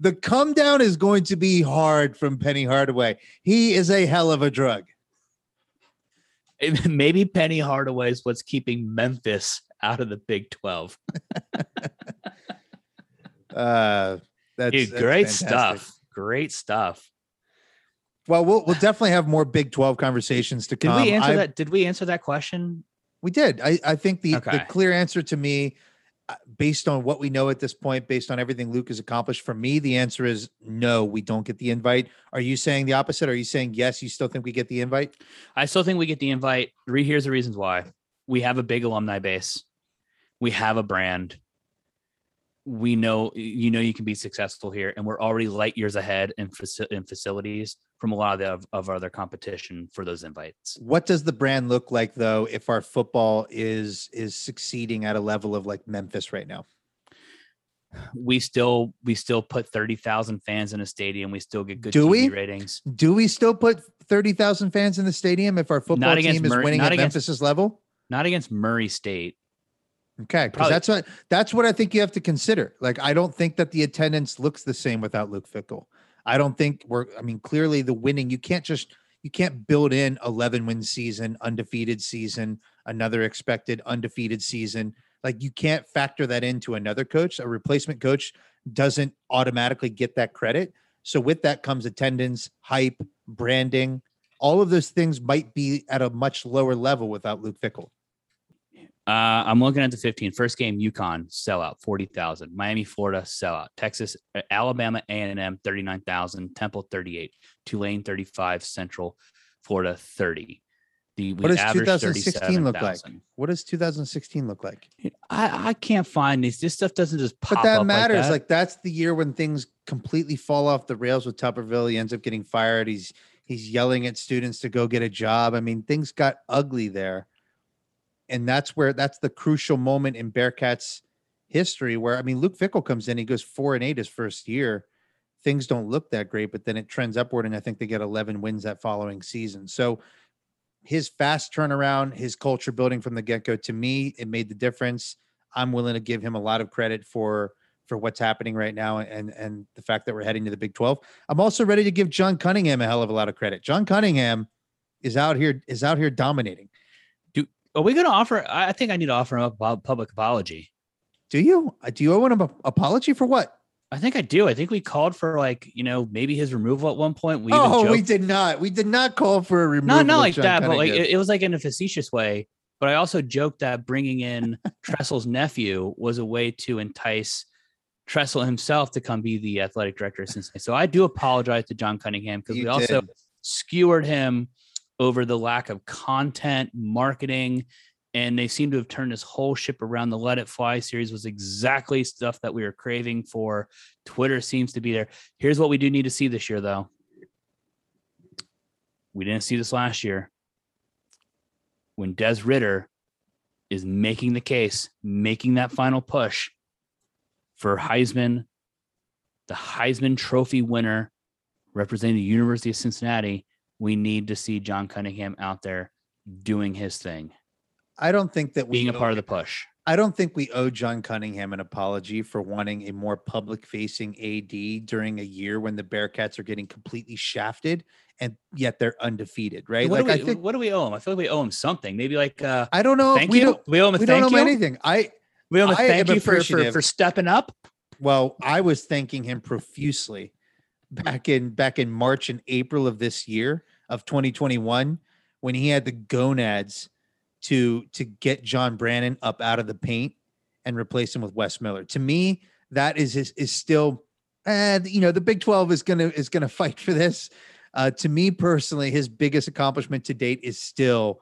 [SPEAKER 1] the come down is going to be hard from Penny Hardaway. He is a hell of a drug.
[SPEAKER 2] Maybe Penny Hardaway is what's keeping Memphis out of the Big 12.
[SPEAKER 1] Uh, that's,
[SPEAKER 2] Dude,
[SPEAKER 1] that's
[SPEAKER 2] great
[SPEAKER 1] fantastic.
[SPEAKER 2] stuff. Great stuff.
[SPEAKER 1] Well, we'll we'll definitely have more Big Twelve conversations to come.
[SPEAKER 2] Did we answer
[SPEAKER 1] I-
[SPEAKER 2] that? Did we answer that question?
[SPEAKER 1] We did. I I think the the clear answer to me, based on what we know at this point, based on everything Luke has accomplished, for me, the answer is no. We don't get the invite. Are you saying the opposite? Are you saying yes? You still think we get the invite?
[SPEAKER 2] I still think we get the invite. Re- Here's the reasons why. We have a big alumni base. We have a brand. We know you know you can be successful here, and we're already light years ahead in, faci- in facilities from a lot of, the, of, our other competition for those invites.
[SPEAKER 1] What does the brand look like though if our football is is succeeding at a level of like Memphis right now?
[SPEAKER 2] We still we still put thirty thousand fans in a stadium. We still get good
[SPEAKER 1] Do
[SPEAKER 2] TV
[SPEAKER 1] we?
[SPEAKER 2] ratings.
[SPEAKER 1] Do we still put thirty thousand fans in the stadium if our football team is
[SPEAKER 2] Murray-
[SPEAKER 1] winning
[SPEAKER 2] not
[SPEAKER 1] at
[SPEAKER 2] against-
[SPEAKER 1] Memphis's level?
[SPEAKER 2] Not against Murray State.
[SPEAKER 1] Okay, because that's what that's what I think you have to consider. Like, I don't think that the attendance looks the same without Luke Fickell. I don't think we're. I mean, clearly the winning. You can't just you can't build in eleven win season, undefeated season, another expected undefeated season. Like you can't factor that into another coach. A replacement coach doesn't automatically get that credit. So with that comes attendance, hype, branding. All of those things might be at a much lower level without Luke Fickell.
[SPEAKER 2] Uh, I'm looking at the 15. First game, UConn sellout 40,000. Miami, Florida sellout. Texas, uh, Alabama, A&M 39,000. Temple 38. Tulane 35. Central Florida 30. The
[SPEAKER 1] What does 2016 look like? What does 2016 look like?
[SPEAKER 2] I, I can't find these. This stuff doesn't just pop
[SPEAKER 1] But that matters.
[SPEAKER 2] Like,
[SPEAKER 1] Like, that's the year when things completely fall off the rails with Tuberville. He ends up getting fired. He's he's yelling at students to go get a job. I mean, things got ugly there. And that's where that's the crucial moment in Bearcats history where I mean Luke Fickell comes in, he goes four and eight his first year. Things don't look that great, but then it trends upward, and I think they get 11 wins that following season. So his fast turnaround, his culture building from the get go, to me, it made the difference. I'm willing to give him a lot of credit for for what's happening right now and and the fact that we're heading to the Big 12. I'm also ready to give John Cunningham a hell of a lot of credit. John Cunningham is out here is out here dominating.
[SPEAKER 2] Are we going to offer? I think I need to offer him a public apology.
[SPEAKER 1] Do you? Uh, Do you owe him an apology for what?
[SPEAKER 2] I think I do. I think we called for like you know maybe his removal at one point. We
[SPEAKER 1] oh, we did not. We did not call for a removal.
[SPEAKER 2] not not like
[SPEAKER 1] John
[SPEAKER 2] that, but like it, it was like in a facetious way. But I also joked that bringing in Tressel's nephew was a way to entice Tressel himself to come be the athletic director of Cincinnati. So I do apologize to John Cunningham because we also skewered him over the lack of content, marketing, and they seem to have turned this whole ship around. The Let It Fly series was exactly stuff that we were craving for. Twitter seems to be there. Here's what we do need to see this year, though. We didn't see this last year. When Des Ridder is making the case, making that final push for Heisman, the Heisman Trophy winner representing the University of Cincinnati, we need to see John Cunningham out there doing his thing,
[SPEAKER 1] I don't think that we
[SPEAKER 2] being a
[SPEAKER 1] owe-
[SPEAKER 2] part of the push.
[SPEAKER 1] I don't think we owe John Cunningham an apology for wanting a more public facing AD during a year when the Bearcats are getting completely shafted and yet they're undefeated, right?
[SPEAKER 2] What,
[SPEAKER 1] like
[SPEAKER 2] do
[SPEAKER 1] I
[SPEAKER 2] we,
[SPEAKER 1] think
[SPEAKER 2] what do we owe him? I feel like we owe him something. Maybe like uh,
[SPEAKER 1] I don't know.
[SPEAKER 2] thank
[SPEAKER 1] we
[SPEAKER 2] you.
[SPEAKER 1] don't
[SPEAKER 2] we owe him a
[SPEAKER 1] we
[SPEAKER 2] thank
[SPEAKER 1] don't know
[SPEAKER 2] you.
[SPEAKER 1] anything. I
[SPEAKER 2] We owe him a
[SPEAKER 1] I
[SPEAKER 2] thank you for, for, for stepping up.
[SPEAKER 1] Well, I was thanking him profusely back in back in March and April of this year of 2021 when he had the gonads to to get John Brannen up out of the paint and replace him with Wes Miller. To me, that is is, is still and you know the Big 12 is gonna is gonna fight for this. Uh, to me personally, his biggest accomplishment to date is still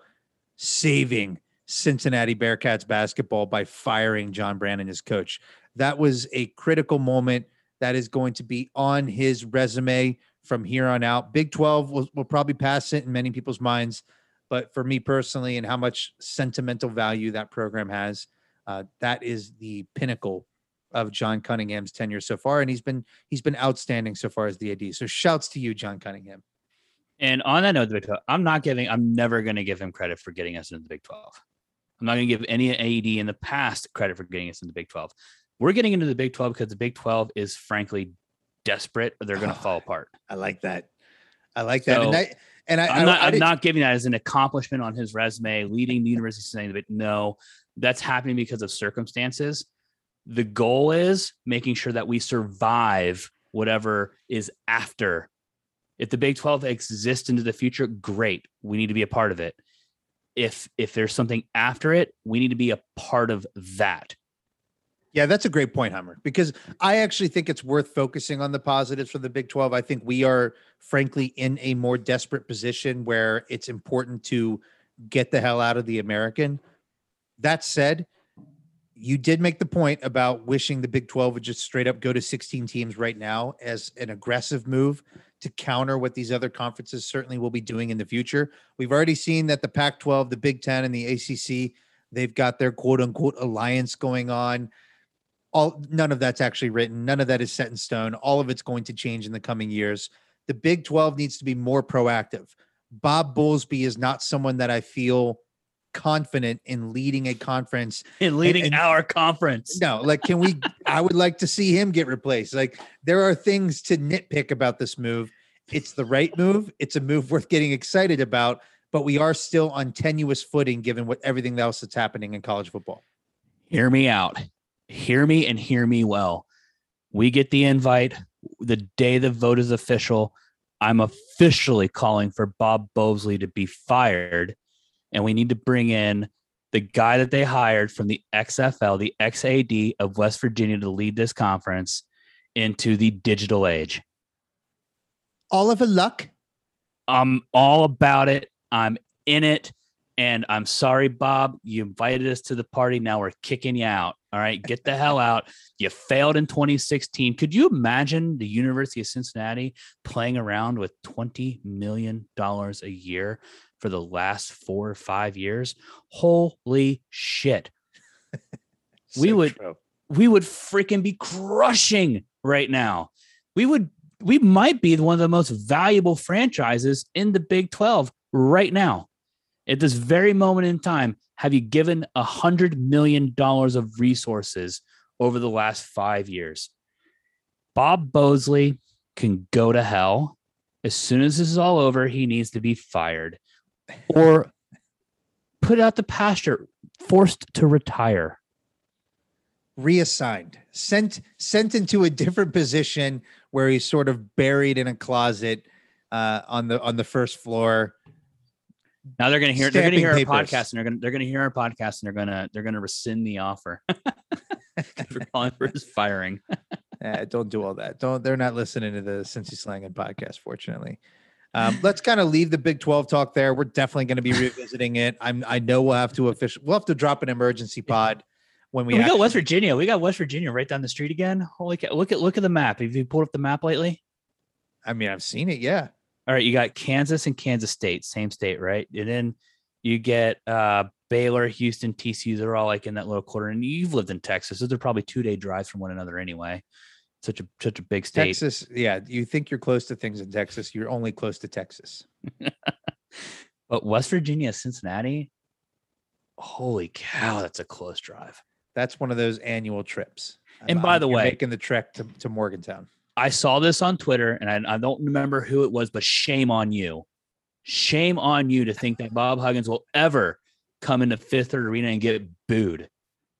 [SPEAKER 1] saving Cincinnati Bearcats basketball by firing John Brannen as coach. That was a critical moment that is going to be on his resume from here on out. Big 12 will, will probably pass it in many people's minds. But for me personally, and how much sentimental value that program has, uh, that is the pinnacle of John Cunningham's tenure so far, and he's been he's been outstanding so far as the AD. So shouts to you, John Cunningham.
[SPEAKER 2] And on that note, the Big 12, I'm not giving, I'm never going to give him credit for getting us into the Big 12. I'm not going to give any AD in the past credit for getting us into the Big 12. We're getting into the Big 12 because the Big 12 is frankly desperate or they're going to
[SPEAKER 1] Oh,
[SPEAKER 2] fall apart.
[SPEAKER 1] I like that. I like that.
[SPEAKER 2] So,
[SPEAKER 1] and I and I,
[SPEAKER 2] I'm not,
[SPEAKER 1] I
[SPEAKER 2] I'm
[SPEAKER 1] didn't-
[SPEAKER 2] giving that as an accomplishment on his resume, leading the University of Cincinnati, but no, that's happening because of circumstances. The goal is making sure that we survive whatever is after. If the Big 12 exists into the future, great. We need to be a part of it. If if there's something after it, we need to be a part of that.
[SPEAKER 1] Yeah, that's a great point, Hummer, because I actually think it's worth focusing on the positives for the Big 12. I think we are, frankly, in a more desperate position where it's important to get the hell out of the American. That said, you did make the point about wishing the Big 12 would just straight up go to 16 teams right now as an aggressive move to counter what these other conferences certainly will be doing in the future. We've already seen that the Pac 12, the Big 10, and the ACC, they've got their quote unquote alliance going on all none of that's actually written none of that is set in stone all of it's going to change in the coming years. The big 12 needs to be more proactive. Bob bowlesby is not someone that i feel confident in leading a conference
[SPEAKER 2] In leading
[SPEAKER 1] and-
[SPEAKER 2] our conference.
[SPEAKER 1] no like can we i would like to see him get replaced. Like there are things to nitpick about this move. It's the right move. It's a move worth getting excited about but we are still on tenuous footing given what everything else that's happening in college football.
[SPEAKER 2] Hear me out. Hear me and hear me well. We get the invite the day the vote is official. I'm officially calling for Bob Bowlesby to be fired, and we need to bring in the guy that they hired from the XFL, the XAD of West Virginia, to lead this conference into the digital age.
[SPEAKER 1] oliver luck
[SPEAKER 2] I'm all about it. I'm in it. And I'm sorry, Bob. You invited us to the party. Now we're kicking you out. All right. Get the hell out. You failed in 2016. Could you imagine the University of Cincinnati playing around with $20 million a year for the last four or five years? Holy shit. We would-
[SPEAKER 1] true.
[SPEAKER 2] we would freaking be crushing right now. We would we might be one of the most valuable franchises in the Big 12 right now. At this very moment in time, have you given a hundred million dollars of resources over the last five years? Bob Bowlesby can go to hell. As soon as this is all over, he needs to be fired or put out the pasture, forced to retire.
[SPEAKER 1] reassigned sent sent into a different position where he's sort of buried in a closet uh on the on the first floor
[SPEAKER 2] Now they're gonna hear they're gonna
[SPEAKER 1] Stamping
[SPEAKER 2] hear our podcast and they're gonna they're gonna hear our podcast and they're gonna they're gonna rescind the offer for calling for his firing.
[SPEAKER 1] Don't do all that don't they're not listening to the Cincy Slangin podcast fortunately um, let's kind of leave the Big 12 talk there. We're definitely going to be revisiting it. I'm I know we'll have to official we'll have to drop an emergency pod when we
[SPEAKER 2] We, got West Virginia. We got West Virginia right down the street again. Holy cow! Look at look at the map. Have you pulled up the map lately?
[SPEAKER 1] I mean, I've seen it. Yeah.
[SPEAKER 2] All right, you got Kansas and Kansas State, same state, right? And then you get uh Baylor, Houston, TCU. They're all like in that little quarter. And you've lived in Texas, so they're probably two day drives from one another anyway. Such a such a big state.
[SPEAKER 1] Texas. Yeah. You think you're close to things in Texas. You're only close to Texas.
[SPEAKER 2] But West Virginia, Cincinnati, holy cow, that's a close drive.
[SPEAKER 1] That's one of those annual trips.
[SPEAKER 2] And by the way-
[SPEAKER 1] making the trek to, to Morgantown.
[SPEAKER 2] I saw this on Twitter and I, I don't remember who it was, but shame on you. Shame on you to think that Bob Huggins will ever come into Fifth Third Arena and get booed.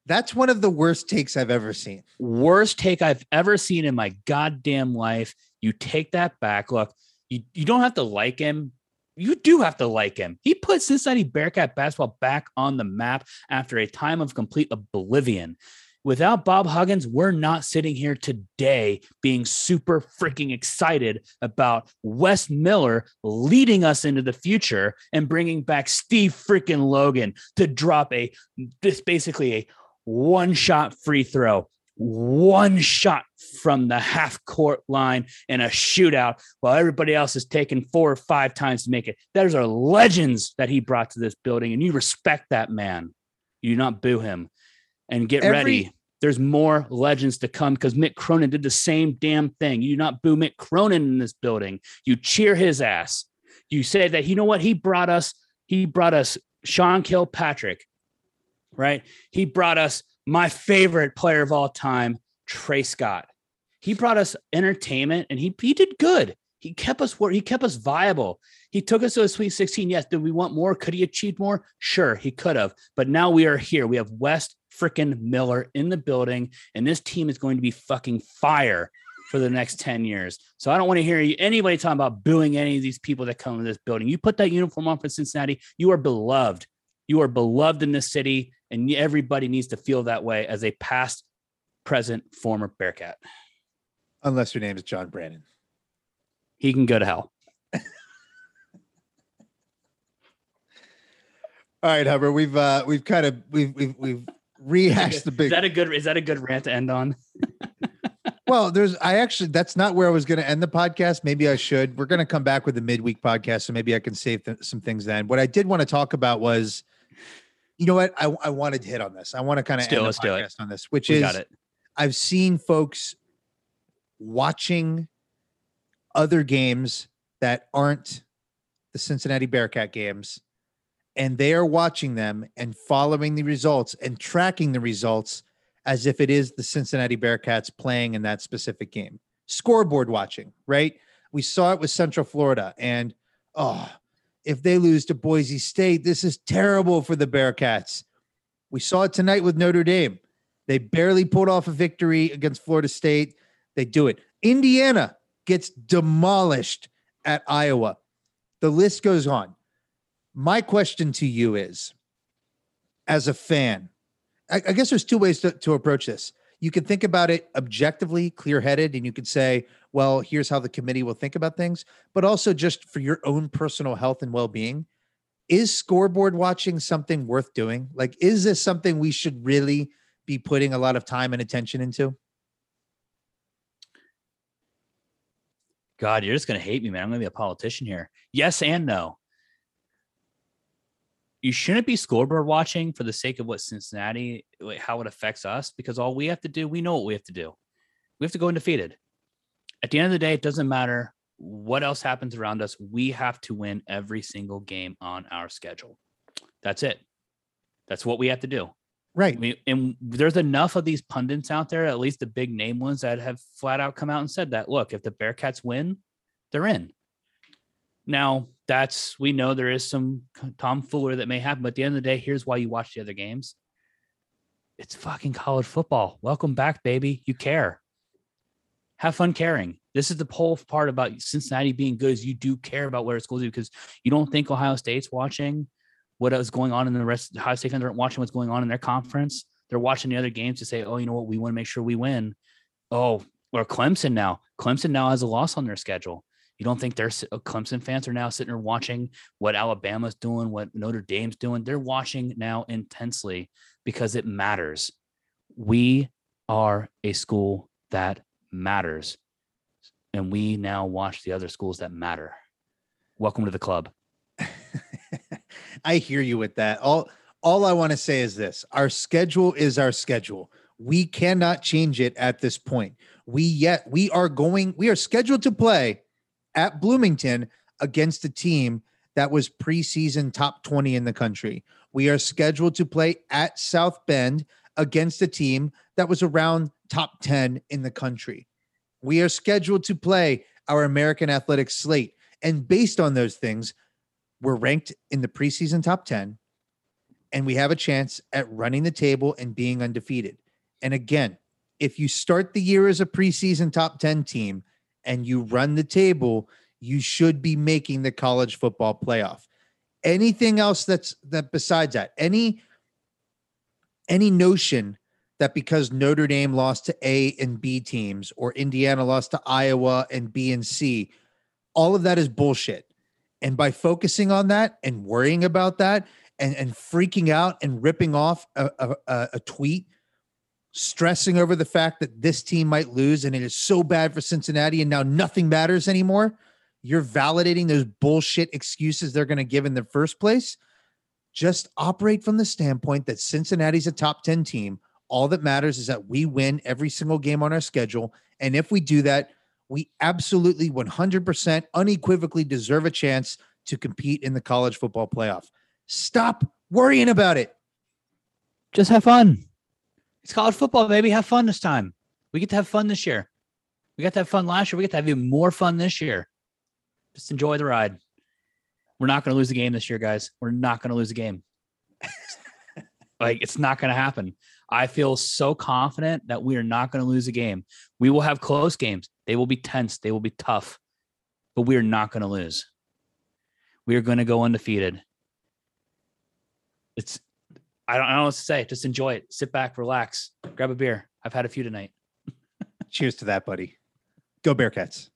[SPEAKER 1] That's one of the worst takes I've ever seen.
[SPEAKER 2] Worst take I've ever seen in my goddamn life. You take that back. Look, you, you don't have to like him. You do have to like him. He put Cincinnati Bearcat basketball back on the map after a time of complete oblivion. Without Bob Huggins, we're not sitting here today being super freaking excited about Wes Miller leading us into the future and bringing back Steve freaking Logan to drop a this basically a one shot free throw one shot from the half court line in a shootout while everybody else is taking four or five times to make it. Those are legends that he brought to this building, and you respect that man. You do not boo him. And get
[SPEAKER 1] Every-
[SPEAKER 2] ready. There's more legends to come because Mick Cronin did the same damn thing. You do not boo Mick Cronin in this building. You cheer his ass. You say that you know what he brought us. He brought us Sean Kilpatrick, right? He brought us my favorite player of all time, Trey Scott. He brought us entertainment and he he did good. He kept us he kept us viable. He took us to a Sweet 16. Yes, did we want more? Could he achieve more? Sure, he could have. But now we are here. We have West freaking Miller in the building, and this team is going to be fucking fire for the next 10 years. So I don't want to hear anybody talking about booing any of these people that come to this building. You put that uniform on for Cincinnati, you are beloved. You are beloved in this city, and everybody needs to feel that way as a past, present, former Bearcat.
[SPEAKER 1] Unless your name is John Brannen.
[SPEAKER 2] He can go to hell.
[SPEAKER 1] All right, Hubbard. We've uh we've kind of we've we've we've rehashed the big.
[SPEAKER 2] Is that a good is that a good rant to end on?
[SPEAKER 1] well, there's I actually that's not where I was gonna end the podcast. Maybe I should. We're gonna come back with a midweek podcast, so maybe I can save th- some things then. What I did want to talk about was you know what? I, I wanted to hit on this. I want to kind of
[SPEAKER 2] Let's
[SPEAKER 1] end the
[SPEAKER 2] let's do it.
[SPEAKER 1] podcast on this, which
[SPEAKER 2] We
[SPEAKER 1] is
[SPEAKER 2] got it.
[SPEAKER 1] I've seen folks watching other games that aren't the Cincinnati Bearcat games, and they are watching them and following the results and tracking the results as if it is the Cincinnati Bearcats playing in that specific game. Scoreboard watching, right? We saw it with Central Florida, and oh, if they lose to Boise State, this is terrible for the Bearcats. We saw it tonight with Notre Dame. They barely pulled off a victory against Florida State. They do it. Indiana gets demolished at Iowa. The list goes on. My question to you is as a fan, I, I guess there's two ways to, to approach this. You can think about it objectively, clear headed, and you could say, well, here's how the committee will think about things, but also just for your own personal health and well being. Is scoreboard watching something worth doing? Like, is this something we should really be putting a lot of time and attention into?
[SPEAKER 2] God, you're just gonna hate me, man. I'm gonna be a politician here. Yes and no. You shouldn't be scoreboard watching for the sake of what Cincinnati, like, how it affects us, because all we have to do, we know what we have to do. We have to go undefeated. At the end of the day, it doesn't matter what else happens around us. We have to win every single game on our schedule. That's it. That's what we have to do.
[SPEAKER 1] Right.
[SPEAKER 2] Mean, and there's enough of these pundits out there, at least the big name ones, that have flat out come out and said that. Look, if the Bearcats win, they're in. Now, that's we know there is some tomfoolery that may happen, but at the end of the day, here's why you watch the other games. It's fucking college football. Welcome back, baby. You care. Have fun caring. This is the whole part about Cincinnati being good is you do care about where it's going to because you don't think Ohio State's watching what is going on in the rest. Ohio State fans aren't watching what's going on in their conference. They're watching the other games to say, oh, you know what, we want to make sure we win. Oh, or Clemson now. Clemson now has a loss on their schedule. You don't think their uh, Clemson fans are now sitting there watching what Alabama's doing, what Notre Dame's doing? They're watching now intensely because it matters. We are a school that matters. And we now watch the other schools that matter. Welcome to the club.
[SPEAKER 1] I hear you with that. All all I want to say is this. Our schedule is our schedule. We cannot change it at this point. We yet we are going we are scheduled to play at Bloomington against a team that was preseason top 20 in the country. We are scheduled to play at South Bend against a team that was around top 10 in the country. We are scheduled to play our American Athletics slate. And based on those things, we're ranked in the preseason top 10 and we have a chance at running the table and being undefeated. And again, if you start the year as a preseason top 10 team and you run the table, you should be making the college football playoff. Anything else that's that besides that, any any notion that because Notre Dame lost to A and B teams or Indiana lost to Iowa and B and C, all of that is bullshit. And by focusing on that and worrying about that and, and freaking out and ripping off a, a, a tweet stressing over the fact that this team might lose and it is so bad for Cincinnati and now nothing matters anymore, you're validating those bullshit excuses they're going to give in the first place. Just operate from the standpoint that Cincinnati's a top 10 team. All that matters is that we win every single game on our schedule. And if we do that, we absolutely 100% unequivocally deserve a chance to compete in the college football playoff. Stop worrying about it.
[SPEAKER 2] Just have fun. It's college football, baby. Have fun this time. We get to have fun this year. We got to have fun last year. We get to have even more fun this year. Just enjoy the ride. We're not going to lose the game this year, guys. We're not going to lose the game. like it's not going to happen. I feel so confident that we are not going to lose a game. We will have close games. They will be tense. They will be tough, but we are not going to lose. We are going to go undefeated. It's, I don't, I don't know what to say. Just enjoy it. Sit back, relax, grab a beer. I've had a few tonight.
[SPEAKER 1] Cheers to that, buddy. Go Bearcats.